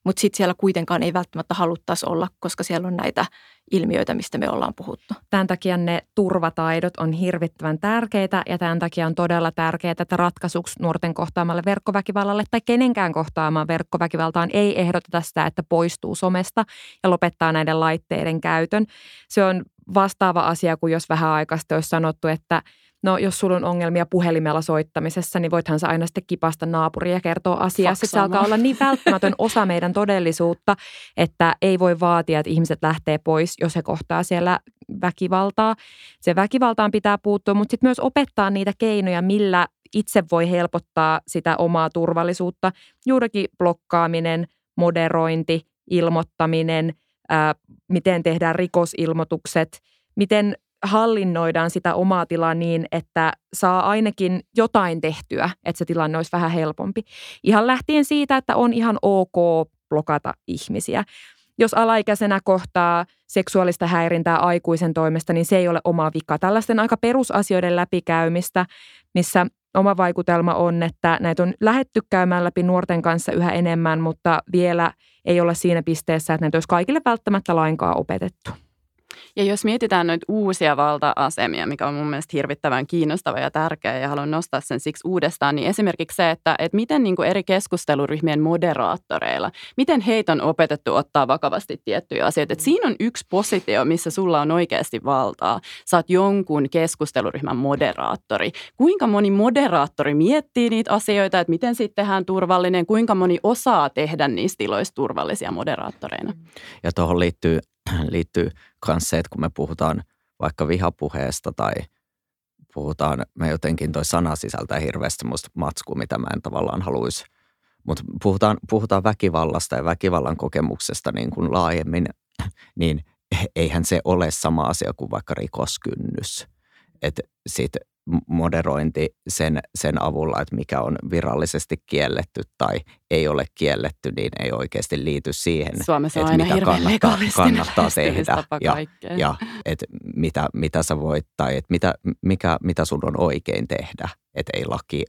mutta sitten siellä kuitenkaan ei välttämättä haluttaisi olla, koska siellä on näitä ilmiöitä, mistä me ollaan puhuttu. Tämän takia ne turvataidot on hirvittävän tärkeitä ja tämän takia on todella tärkeää, että ratkaisuksi nuorten kohtaamalle verkkoväkivallalle tai kenenkään kohtaamaan verkkoväkivaltaan ei ehdoteta sitä, että poistuu somesta ja lopettaa näiden laitteiden käytön. Se on vastaava asia kuin jos vähän aikaista olisi sanottu, että no jos sulla on ongelmia puhelimella soittamisessa, niin voithan sä aina sitten kipasta naapuria ja kertoa asiaa. Se alkaa olla niin välttämätön osa meidän todellisuutta, että ei voi vaatia, että ihmiset lähtee pois, jos he kohtaa siellä väkivaltaa. Se väkivaltaan pitää puuttua, mutta sitten myös opettaa niitä keinoja, millä itse voi helpottaa sitä omaa turvallisuutta. Juurikin blokkaaminen, moderointi, ilmoittaminen, ää, miten tehdään rikosilmoitukset, miten hallinnoidaan sitä omaa tilaa niin, että saa ainakin jotain tehtyä, että se tilanne olisi vähän helpompi. Ihan lähtien siitä, että on ihan ok blokata ihmisiä. Jos alaikäisenä kohtaa seksuaalista häirintää aikuisen toimesta, niin se ei ole oma vika. Tällaisten aika perusasioiden läpikäymistä, missä oma vaikutelma on, että näitä on lähetty käymään läpi nuorten kanssa yhä enemmän, mutta vielä ei olla siinä pisteessä, että näitä olisi kaikille välttämättä lainkaan opetettu. Ja jos mietitään noita uusia valta-asemia, mikä on mun mielestä hirvittävän kiinnostava ja tärkeä ja haluan nostaa sen siksi uudestaan, niin esimerkiksi se, että, että miten niin kuin eri keskusteluryhmien moderaattoreilla, miten heitä on opetettu ottaa vakavasti tiettyjä asioita. Että siinä on yksi positio, missä sulla on oikeasti valtaa. Oot jonkun keskusteluryhmän moderaattori. Kuinka moni moderaattori miettii niitä asioita, että miten sitten tehdään turvallinen, kuinka moni osaa tehdä niistä tiloista turvallisia moderaattoreina? Ja tuohon liittyy liittyy myös se, että kun me puhutaan vaikka vihapuheesta tai puhutaan, me jotenkin toi sana sisältää hirveästi semmoista matskua, mitä mä en tavallaan haluaisi. Mutta puhutaan, puhutaan väkivallasta ja väkivallan kokemuksesta niin kuin laajemmin, niin eihän se ole sama asia kuin vaikka rikoskynnys. Että sitten moderointi sen, sen avulla, että mikä on virallisesti kielletty tai ei ole kielletty, niin ei oikeasti liity siihen, Suomessa että mitä kannattaa, kannattaa tehdä ja, ja että mitä, mitä sä voit tai että mitä, mikä, mitä sun on oikein tehdä, että ei laki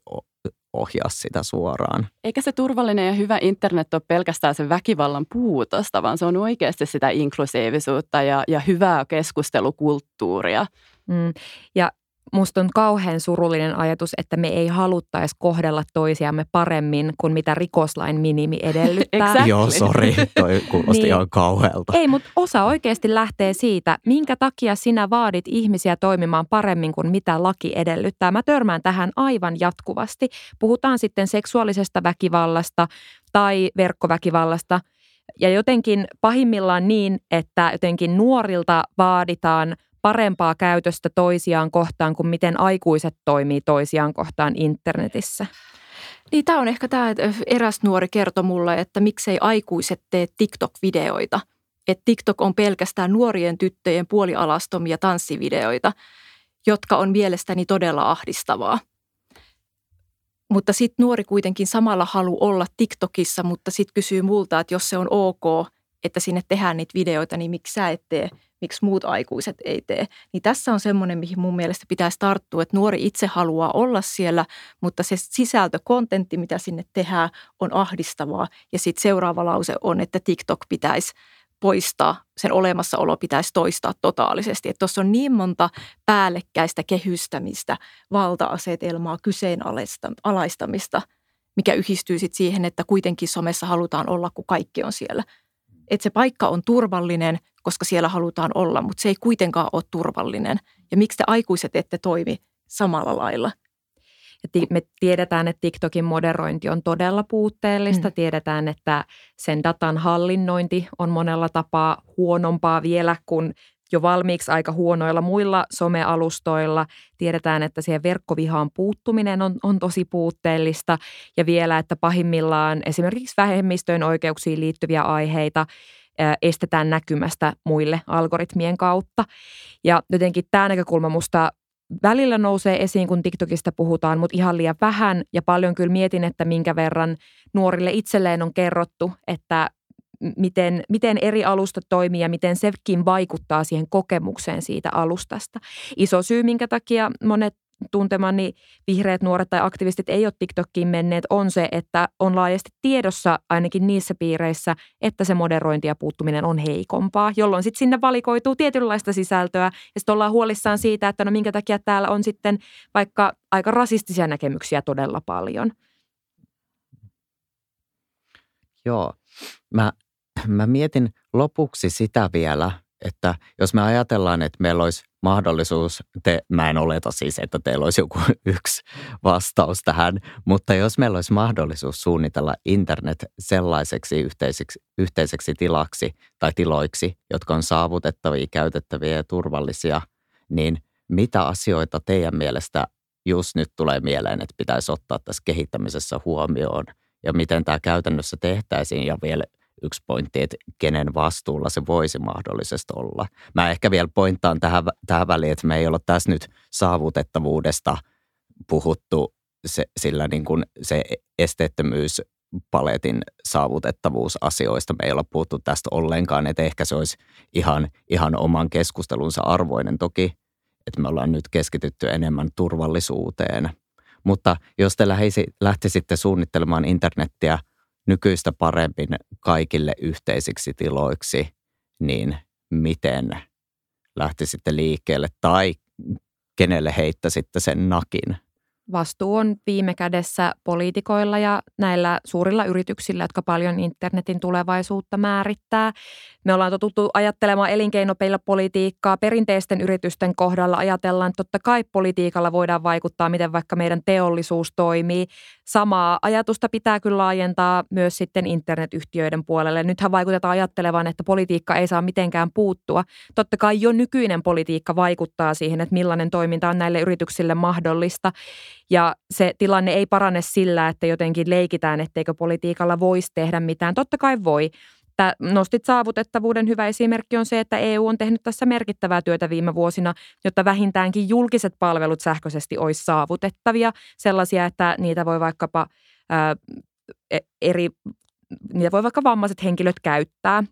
ohjaa sitä suoraan. Eikä se turvallinen ja hyvä internet ole pelkästään sen väkivallan puutosta, vaan se on oikeasti sitä inklusiivisuutta ja, ja hyvää keskustelukulttuuria. Mm. Ja musta on kauhean surullinen ajatus, että me ei haluttaisi kohdella toisiamme paremmin kuin mitä rikoslain minimi edellyttää. exactly. Joo, sori, toi kuulosti niin, ihan kauhealta. Ei, mutta osa oikeasti lähtee siitä, minkä takia sinä vaadit ihmisiä toimimaan paremmin kuin mitä laki edellyttää. Mä törmään tähän aivan jatkuvasti. Puhutaan sitten seksuaalisesta väkivallasta tai verkkoväkivallasta. Ja jotenkin pahimmillaan niin, että jotenkin nuorilta vaaditaan – parempaa käytöstä toisiaan kohtaan kuin miten aikuiset toimii toisiaan kohtaan internetissä? Niin tämä on ehkä tämä, että eräs nuori kertoi mulle, että miksei aikuiset tee TikTok-videoita. Että TikTok on pelkästään nuorien tyttöjen puolialastomia tanssivideoita, jotka on mielestäni todella ahdistavaa. Mutta sitten nuori kuitenkin samalla haluaa olla TikTokissa, mutta sitten kysyy multa, että jos se on ok, että sinne tehdään niitä videoita, niin miksi sä et tee – miksi muut aikuiset ei tee. Niin tässä on semmoinen, mihin mun mielestä pitäisi tarttua, että nuori itse haluaa olla siellä, mutta se sisältö, kontentti, mitä sinne tehdään, on ahdistavaa. Ja sitten seuraava lause on, että TikTok pitäisi poistaa, sen olemassaolo pitäisi toistaa totaalisesti. Että tuossa on niin monta päällekkäistä kehystämistä, valta-asetelmaa, kyseenalaistamista, mikä yhdistyy sitten siihen, että kuitenkin somessa halutaan olla, kun kaikki on siellä – että se paikka on turvallinen, koska siellä halutaan olla, mutta se ei kuitenkaan ole turvallinen. Ja miksi te aikuiset ette toimi samalla lailla? me tiedetään, että TikTokin moderointi on todella puutteellista. Mm. Tiedetään, että sen datan hallinnointi on monella tapaa huonompaa vielä kuin jo valmiiksi aika huonoilla muilla somealustoilla. Tiedetään, että siihen verkkovihaan puuttuminen on, on tosi puutteellista ja vielä, että pahimmillaan esimerkiksi vähemmistöjen oikeuksiin liittyviä aiheita estetään näkymästä muille algoritmien kautta. Ja jotenkin tämä näkökulma musta välillä nousee esiin, kun TikTokista puhutaan, mutta ihan liian vähän. Ja paljon kyllä mietin, että minkä verran nuorille itselleen on kerrottu, että miten, miten eri alusta toimii ja miten sekin vaikuttaa siihen kokemukseen siitä alustasta. Iso syy, minkä takia monet tuntemani vihreät nuoret tai aktivistit ei ole TikTokkiin menneet, on se, että on laajasti tiedossa ainakin niissä piireissä, että se moderointi ja puuttuminen on heikompaa, jolloin sitten sinne valikoituu tietynlaista sisältöä ja sitten ollaan huolissaan siitä, että no minkä takia täällä on sitten vaikka aika rasistisia näkemyksiä todella paljon. Joo, mä mä mietin lopuksi sitä vielä, että jos me ajatellaan, että meillä olisi mahdollisuus, te, mä en oleta siis, että teillä olisi joku yksi vastaus tähän, mutta jos meillä olisi mahdollisuus suunnitella internet sellaiseksi yhteiseksi, yhteiseksi tilaksi tai tiloiksi, jotka on saavutettavia, käytettäviä ja turvallisia, niin mitä asioita teidän mielestä just nyt tulee mieleen, että pitäisi ottaa tässä kehittämisessä huomioon? Ja miten tämä käytännössä tehtäisiin ja vielä yksi pointti, että kenen vastuulla se voisi mahdollisesti olla. Mä ehkä vielä pointtaan tähän, tähän väliin, että me ei olla tässä nyt saavutettavuudesta puhuttu se, sillä niin kuin se esteettömyys paletin saavutettavuusasioista. Me ei olla puhuttu tästä ollenkaan, että ehkä se olisi ihan, ihan oman keskustelunsa arvoinen toki, että me ollaan nyt keskitytty enemmän turvallisuuteen. Mutta jos te lähtisitte suunnittelemaan internettiä nykyistä paremmin kaikille yhteisiksi tiloiksi, niin miten lähtisitte liikkeelle tai kenelle heittäisitte sen nakin? Vastuu on viime kädessä poliitikoilla ja näillä suurilla yrityksillä, jotka paljon internetin tulevaisuutta määrittää. Me ollaan totuttu ajattelemaan elinkeinopeilla politiikkaa. Perinteisten yritysten kohdalla ajatellaan, että totta kai politiikalla voidaan vaikuttaa, miten vaikka meidän teollisuus toimii. Samaa ajatusta pitää kyllä laajentaa myös sitten internetyhtiöiden puolelle. Nythän vaikutetaan ajattelevan, että politiikka ei saa mitenkään puuttua. Totta kai jo nykyinen politiikka vaikuttaa siihen, että millainen toiminta on näille yrityksille mahdollista. Ja se tilanne ei parane sillä, että jotenkin leikitään, etteikö politiikalla voisi tehdä mitään. Totta kai voi. Että nostit saavutettavuuden hyvä esimerkki on se, että EU on tehnyt tässä merkittävää työtä viime vuosina, jotta vähintäänkin julkiset palvelut sähköisesti olisi saavutettavia, sellaisia, että niitä voi vaikkapa ää, e, eri, niitä voi vaikka vammaiset henkilöt käyttää.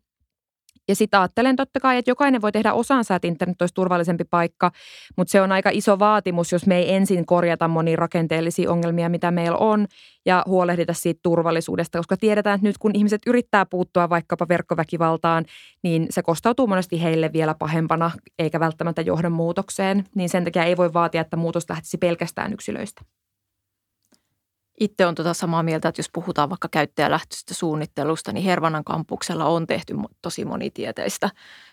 Ja sitten ajattelen totta kai, että jokainen voi tehdä osansa, että internet olisi turvallisempi paikka, mutta se on aika iso vaatimus, jos me ei ensin korjata monia rakenteellisia ongelmia, mitä meillä on, ja huolehdita siitä turvallisuudesta, koska tiedetään, että nyt kun ihmiset yrittää puuttua vaikkapa verkkoväkivaltaan, niin se kostautuu monesti heille vielä pahempana, eikä välttämättä johda muutokseen, niin sen takia ei voi vaatia, että muutos lähtisi pelkästään yksilöistä. Itse on tuota samaa mieltä, että jos puhutaan vaikka käyttäjälähtöisestä suunnittelusta, niin Hervannan kampuksella on tehty tosi monitieteistä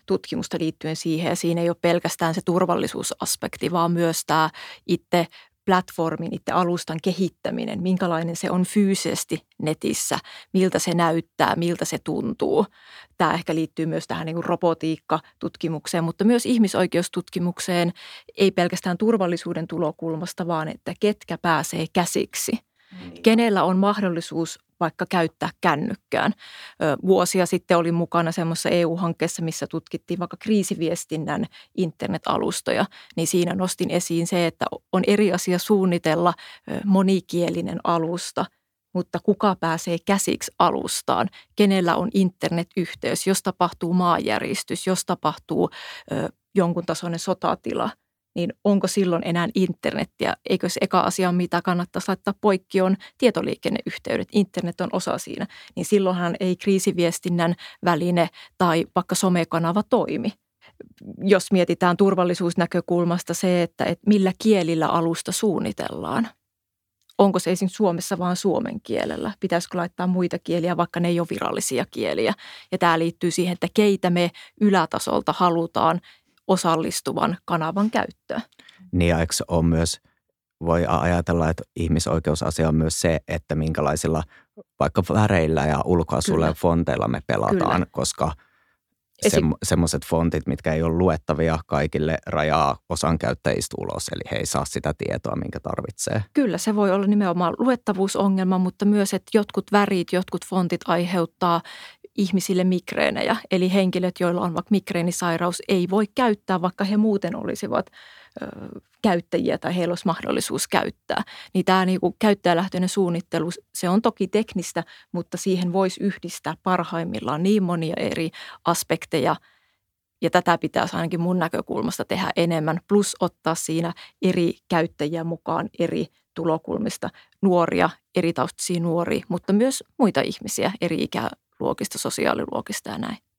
tutkimusta liittyen siihen. Ja siinä ei ole pelkästään se turvallisuusaspekti, vaan myös tämä itse platformin, itse alustan kehittäminen, minkälainen se on fyysisesti netissä, miltä se näyttää, miltä se tuntuu. Tämä ehkä liittyy myös tähän niin robotiikka-tutkimukseen, mutta myös ihmisoikeustutkimukseen, ei pelkästään turvallisuuden tulokulmasta, vaan että ketkä pääsee käsiksi. Kenellä on mahdollisuus vaikka käyttää kännykkään. Vuosia sitten olin mukana semmoisessa EU-hankkeessa, missä tutkittiin vaikka kriisiviestinnän internetalustoja, niin siinä nostin esiin se, että on eri asia suunnitella monikielinen alusta – mutta kuka pääsee käsiksi alustaan, kenellä on internetyhteys, jos tapahtuu maanjäristys, jos tapahtuu ö, jonkun tasoinen sotatila – niin onko silloin enää internettiä? Eikö se eka asia, mitä kannattaisi laittaa poikki, on tietoliikenneyhteydet. Internet on osa siinä. Niin silloinhan ei kriisiviestinnän väline tai vaikka somekanava toimi. Jos mietitään turvallisuusnäkökulmasta se, että, että millä kielillä alusta suunnitellaan. Onko se esimerkiksi Suomessa vain suomen kielellä? Pitäisikö laittaa muita kieliä, vaikka ne ei ole virallisia kieliä? Ja tämä liittyy siihen, että keitä me ylätasolta halutaan osallistuvan kanavan käyttöä. Niin ja eikö on myös, voi ajatella, että ihmisoikeusasia on myös se, että minkälaisilla vaikka väreillä ja ulkoasuilla ja fonteilla me pelataan, Kyllä. koska se, semmoiset fontit, mitkä ei ole luettavia kaikille, rajaa osan käyttäjistä ulos, eli he ei saa sitä tietoa, minkä tarvitsee. Kyllä, se voi olla nimenomaan luettavuusongelma, mutta myös, että jotkut värit, jotkut fontit aiheuttaa ihmisille migreenejä. Eli henkilöt, joilla on vaikka migreenisairaus, ei voi käyttää, vaikka he muuten olisivat ö, käyttäjiä tai heillä olisi mahdollisuus käyttää. Niin tämä niin kuin käyttäjälähtöinen suunnittelu, se on toki teknistä, mutta siihen voisi yhdistää parhaimmillaan niin monia eri aspekteja – ja tätä pitäisi ainakin mun näkökulmasta tehdä enemmän, plus ottaa siinä eri käyttäjiä mukaan eri tulokulmista, nuoria, eri taustaisia nuoria, mutta myös muita ihmisiä eri ikä, luokista, sosiaaliluokista ja näin.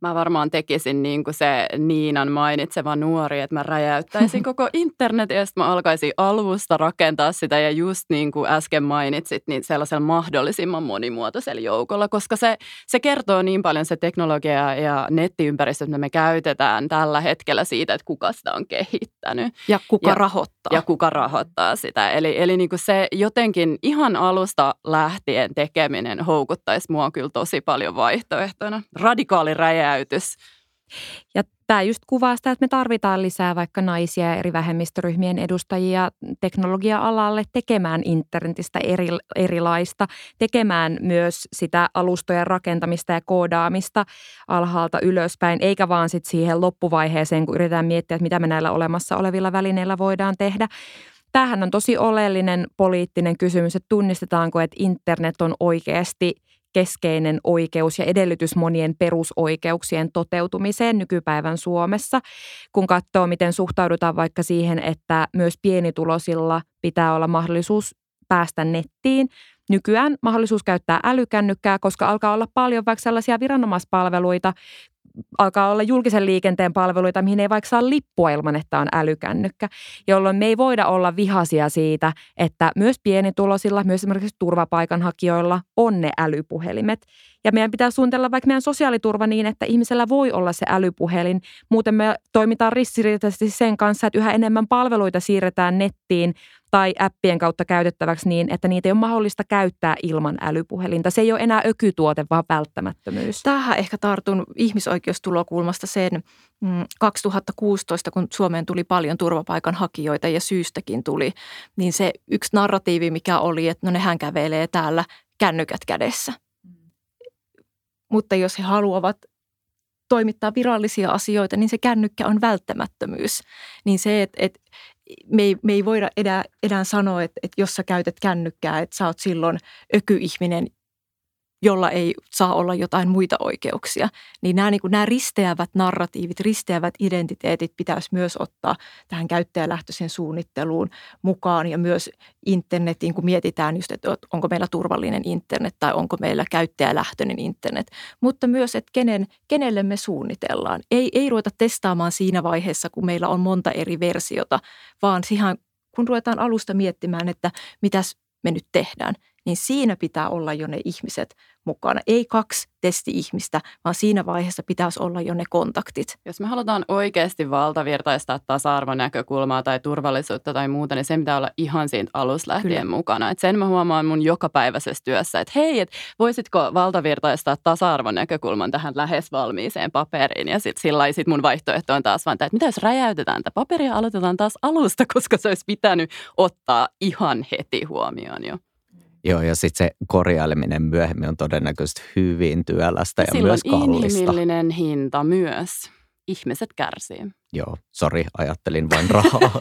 Mä varmaan tekisin niin kuin se Niinan mainitseva nuori, että mä räjäyttäisin koko internet ja sitten mä alkaisin alusta rakentaa sitä ja just niin kuin äsken mainitsit, niin sellaisella mahdollisimman monimuotoisella joukolla, koska se, se kertoo niin paljon se teknologia ja nettiympäristö, että me käytetään tällä hetkellä siitä, että kuka sitä on kehittänyt. Ja kuka ja, rahoittaa. Ja kuka rahoittaa sitä. Eli, eli niin kuin se jotenkin ihan alusta lähtien tekeminen houkuttaisi mua kyllä tosi paljon vaihtoehtona. Radikaali räjä räjäytys. Ja tämä just kuvaa sitä, että me tarvitaan lisää vaikka naisia ja eri vähemmistöryhmien edustajia teknologia-alalle tekemään internetistä eri, erilaista, tekemään myös sitä alustojen rakentamista ja koodaamista alhaalta ylöspäin, eikä vaan sit siihen loppuvaiheeseen, kun yritetään miettiä, että mitä me näillä olemassa olevilla välineillä voidaan tehdä. Tämähän on tosi oleellinen poliittinen kysymys, että tunnistetaanko, että internet on oikeasti – keskeinen oikeus ja edellytys monien perusoikeuksien toteutumiseen nykypäivän Suomessa, kun katsoo, miten suhtaudutaan vaikka siihen, että myös pienitulosilla pitää olla mahdollisuus päästä nettiin. Nykyään mahdollisuus käyttää älykännykkää, koska alkaa olla paljon vaikka sellaisia viranomaispalveluita, alkaa olla julkisen liikenteen palveluita, mihin ei vaikka saa lippua ilman, että on älykännykkä, jolloin me ei voida olla vihaisia siitä, että myös pienitulosilla, myös esimerkiksi turvapaikanhakijoilla on ne älypuhelimet. Ja meidän pitää suunnitella vaikka meidän sosiaaliturva niin, että ihmisellä voi olla se älypuhelin. Muuten me toimitaan ristiriitaisesti sen kanssa, että yhä enemmän palveluita siirretään nettiin tai appien kautta käytettäväksi niin, että niitä ei ole mahdollista käyttää ilman älypuhelinta. Se ei ole enää ökytuote, vaan välttämättömyys. Tähän ehkä tartun ihmisoikeustulokulmasta sen 2016, mm, kun Suomeen tuli paljon turvapaikanhakijoita ja syystäkin tuli, niin se yksi narratiivi, mikä oli, että no nehän kävelee täällä kännykät kädessä. Mutta jos he haluavat toimittaa virallisia asioita, niin se kännykkä on välttämättömyys. Niin se, että, että me, ei, me ei voida enää, enää sanoa, että, että jos sä käytät kännykkää, että sä oot silloin ökyihminen, jolla ei saa olla jotain muita oikeuksia. Niin nämä, niin kuin nämä risteävät narratiivit, risteävät identiteetit pitäisi myös ottaa tähän käyttäjälähtöisen suunnitteluun mukaan ja myös internetiin, kun mietitään just, että onko meillä turvallinen internet tai onko meillä käyttäjälähtöinen internet. Mutta myös, että kenen, kenelle me suunnitellaan. Ei, ei ruveta testaamaan siinä vaiheessa, kun meillä on monta eri versiota, vaan siihen, kun ruvetaan alusta miettimään, että mitäs me nyt tehdään, niin siinä pitää olla jo ne ihmiset mukana. Ei kaksi testi-ihmistä, vaan siinä vaiheessa pitäisi olla jo ne kontaktit. Jos me halutaan oikeasti valtavirtaistaa tasa-arvon näkökulmaa tai turvallisuutta tai muuta, niin se pitää olla ihan siitä alusta lähtien Kyllä. mukana. Et sen mä huomaan mun jokapäiväisessä työssä, että hei, et voisitko valtavirtaistaa tasa-arvon näkökulman tähän lähes valmiiseen paperiin. Ja sitten sillä sit mun vaihtoehto on taas vaan, että mitä jos räjäytetään tätä paperia ja aloitetaan taas alusta, koska se olisi pitänyt ottaa ihan heti huomioon jo. Joo, ja sitten se korjaileminen myöhemmin on todennäköisesti hyvin työlästä ja, ja myös kallista. inhimillinen hinta myös. Ihmiset kärsii. Joo, sori, ajattelin vain rahaa.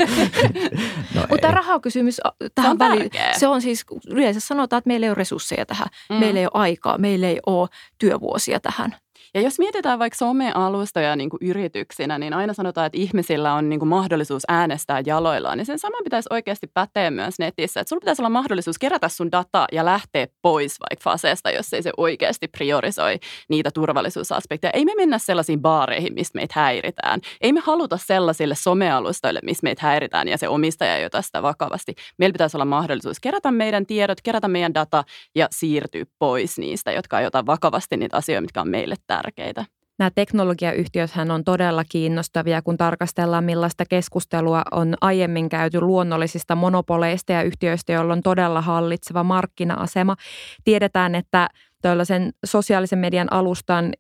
no Mutta rahakysymys tähän väliin, se on siis, yleensä sanotaan, että meillä ei ole resursseja tähän, mm. meillä ei ole aikaa, meillä ei ole työvuosia tähän. Ja jos mietitään vaikka somealustoja niin kuin yrityksinä, niin aina sanotaan, että ihmisillä on niin kuin mahdollisuus äänestää jaloillaan. Niin sen sama pitäisi oikeasti päteä myös netissä. Että sulla pitäisi olla mahdollisuus kerätä sun data ja lähteä pois vaikka faseesta, jos ei se oikeasti priorisoi niitä turvallisuusaspekteja. Ei me mennä sellaisiin baareihin, mistä meitä häiritään. Ei me haluta sellaisille somealustoille, missä meitä häiritään ja se omistaja ei ota sitä vakavasti. Meillä pitäisi olla mahdollisuus kerätä meidän tiedot, kerätä meidän data ja siirtyä pois niistä, jotka ei ota vakavasti niitä asioita, mitkä on meille tärkeitä tärkeitä. Nämä teknologiayhtiöthän on todella kiinnostavia, kun tarkastellaan millaista keskustelua on aiemmin käyty luonnollisista monopoleista ja yhtiöistä, joilla on todella hallitseva markkina-asema. Tiedetään, että tällaisen sosiaalisen median alustan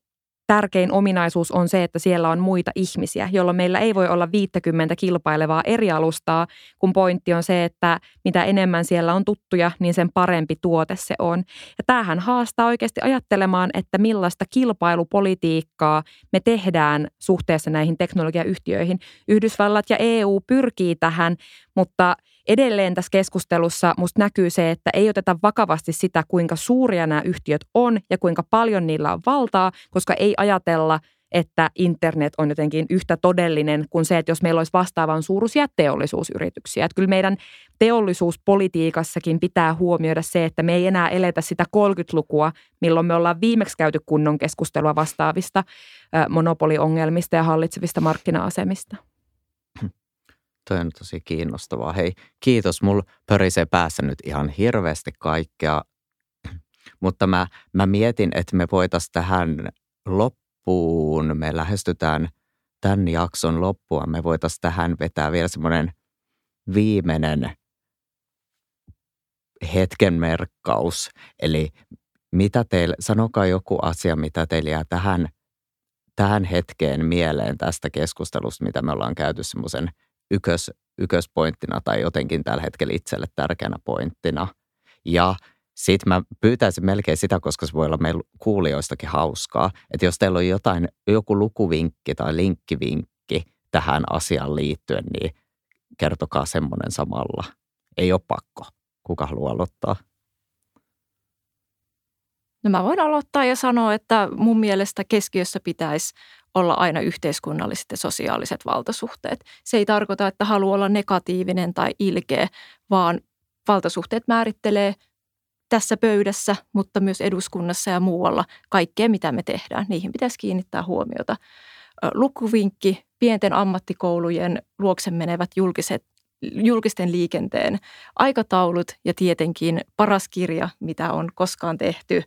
tärkein ominaisuus on se, että siellä on muita ihmisiä, jolloin meillä ei voi olla 50 kilpailevaa eri alustaa, kun pointti on se, että mitä enemmän siellä on tuttuja, niin sen parempi tuote se on. Ja tämähän haastaa oikeasti ajattelemaan, että millaista kilpailupolitiikkaa me tehdään suhteessa näihin teknologiayhtiöihin. Yhdysvallat ja EU pyrkii tähän, mutta – edelleen tässä keskustelussa musta näkyy se, että ei oteta vakavasti sitä, kuinka suuria nämä yhtiöt on ja kuinka paljon niillä on valtaa, koska ei ajatella, että internet on jotenkin yhtä todellinen kuin se, että jos meillä olisi vastaavan suuruisia teollisuusyrityksiä. Että kyllä meidän teollisuuspolitiikassakin pitää huomioida se, että me ei enää eletä sitä 30-lukua, milloin me ollaan viimeksi käyty kunnon keskustelua vastaavista monopoliongelmista ja hallitsevista markkina-asemista. Toi on tosi kiinnostavaa. Hei, kiitos. Mulla pörisee päässä nyt ihan hirveästi kaikkea. Mutta mä, mä mietin, että me voitaisiin tähän loppuun, me lähestytään tämän jakson loppua, me voitaisiin tähän vetää vielä semmoinen viimeinen hetken merkkaus. Eli mitä teille, sanokaa joku asia, mitä teille jää tähän, tähän hetkeen mieleen tästä keskustelusta, mitä me ollaan käyty semmoisen ykkös, ykköspointtina tai jotenkin tällä hetkellä itselle tärkeänä pointtina. Ja sitten mä pyytäisin melkein sitä, koska se voi olla meillä kuulijoistakin hauskaa, että jos teillä on jotain, joku lukuvinkki tai linkkivinkki tähän asiaan liittyen, niin kertokaa semmoinen samalla. Ei ole pakko. Kuka haluaa aloittaa? No mä voin aloittaa ja sanoa, että mun mielestä keskiössä pitäisi olla aina yhteiskunnalliset ja sosiaaliset valtasuhteet. Se ei tarkoita, että haluaa olla negatiivinen tai ilkeä, vaan valtasuhteet määrittelee tässä pöydässä, mutta myös eduskunnassa ja muualla kaikkea, mitä me tehdään. Niihin pitäisi kiinnittää huomiota. Lukuvinkki, pienten ammattikoulujen luokse menevät julkiset, julkisten liikenteen aikataulut ja tietenkin paras kirja, mitä on koskaan tehty,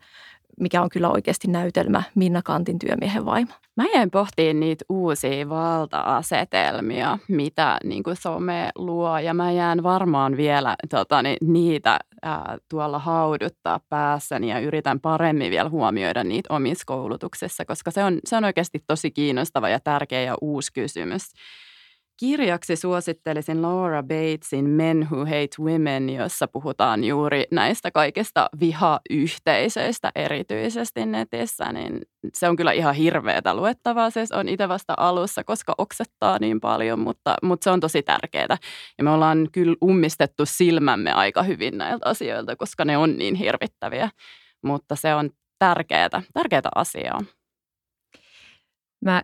mikä on kyllä oikeasti näytelmä Minna Kantin työmiehen vaimo. Mä jäin pohtiin niitä uusia valta-asetelmia, mitä niin kuin some luo, ja mä jään varmaan vielä tota, niin, niitä ää, tuolla hauduttaa päässäni ja yritän paremmin vielä huomioida niitä omissa koulutuksessa, koska se on, se on oikeasti tosi kiinnostava ja tärkeä ja uusi kysymys. Kirjaksi suosittelisin Laura Batesin Men Who Hate Women, jossa puhutaan juuri näistä kaikista vihayhteisöistä erityisesti netissä, niin se on kyllä ihan hirveätä luettavaa. Siis on itse vasta alussa, koska oksettaa niin paljon, mutta, mutta se on tosi tärkeää. Ja me ollaan kyllä ummistettu silmämme aika hyvin näiltä asioilta, koska ne on niin hirvittäviä. Mutta se on tärkeää, tärkeää asiaa. Mä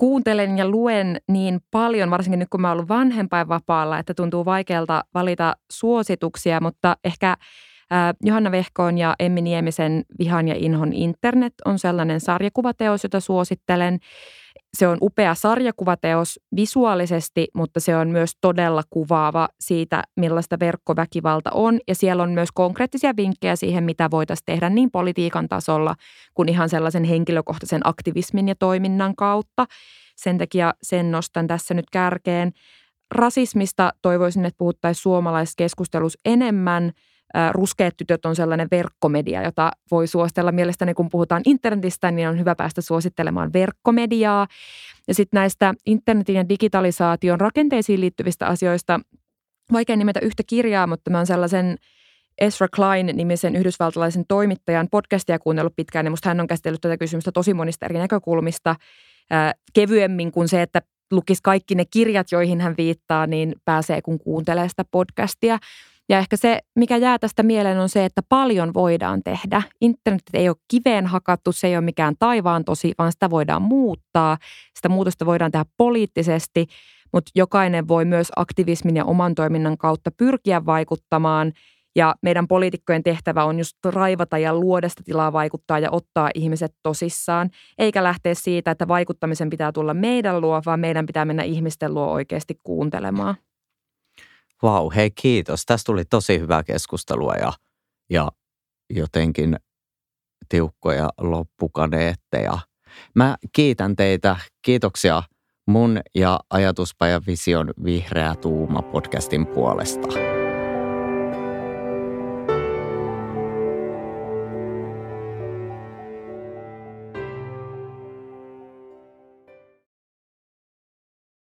kuuntelen ja luen niin paljon, varsinkin nyt kun mä oon ollut vanhempainvapaalla, että tuntuu vaikealta valita suosituksia, mutta ehkä Johanna Vehkoon ja Emmi Niemisen Vihan ja inhon internet on sellainen sarjakuvateos, jota suosittelen. Se on upea sarjakuvateos visuaalisesti, mutta se on myös todella kuvaava siitä, millaista verkkoväkivalta on. Ja siellä on myös konkreettisia vinkkejä siihen, mitä voitaisiin tehdä niin politiikan tasolla kuin ihan sellaisen henkilökohtaisen aktivismin ja toiminnan kautta. Sen takia sen nostan tässä nyt kärkeen. Rasismista toivoisin, että puhuttaisiin suomalaisessa keskustelussa enemmän – Ruskeat tytöt on sellainen verkkomedia, jota voi suositella. Mielestäni kun puhutaan internetistä, niin on hyvä päästä suosittelemaan verkkomediaa. Ja sitten näistä internetin ja digitalisaation rakenteisiin liittyvistä asioista, vaikea nimetä yhtä kirjaa, mutta mä oon sellaisen Ezra Klein-nimisen yhdysvaltalaisen toimittajan podcastia kuunnellut pitkään, ja musta hän on käsitellyt tätä kysymystä tosi monista eri näkökulmista kevyemmin kuin se, että lukisi kaikki ne kirjat, joihin hän viittaa, niin pääsee kun kuuntelee sitä podcastia. Ja ehkä se, mikä jää tästä mieleen, on se, että paljon voidaan tehdä. Internet ei ole kiveen hakattu, se ei ole mikään taivaan tosi, vaan sitä voidaan muuttaa. Sitä muutosta voidaan tehdä poliittisesti, mutta jokainen voi myös aktivismin ja oman toiminnan kautta pyrkiä vaikuttamaan. Ja meidän poliitikkojen tehtävä on just raivata ja luoda sitä tilaa vaikuttaa ja ottaa ihmiset tosissaan, eikä lähteä siitä, että vaikuttamisen pitää tulla meidän luo, vaan meidän pitää mennä ihmisten luo oikeasti kuuntelemaan. Vau, wow, hei kiitos. Tästä tuli tosi hyvää keskustelua ja, ja jotenkin tiukkoja loppukaneetteja. Mä kiitän teitä. Kiitoksia mun ja Ajatuspajan Vision Vihreä Tuuma podcastin puolesta.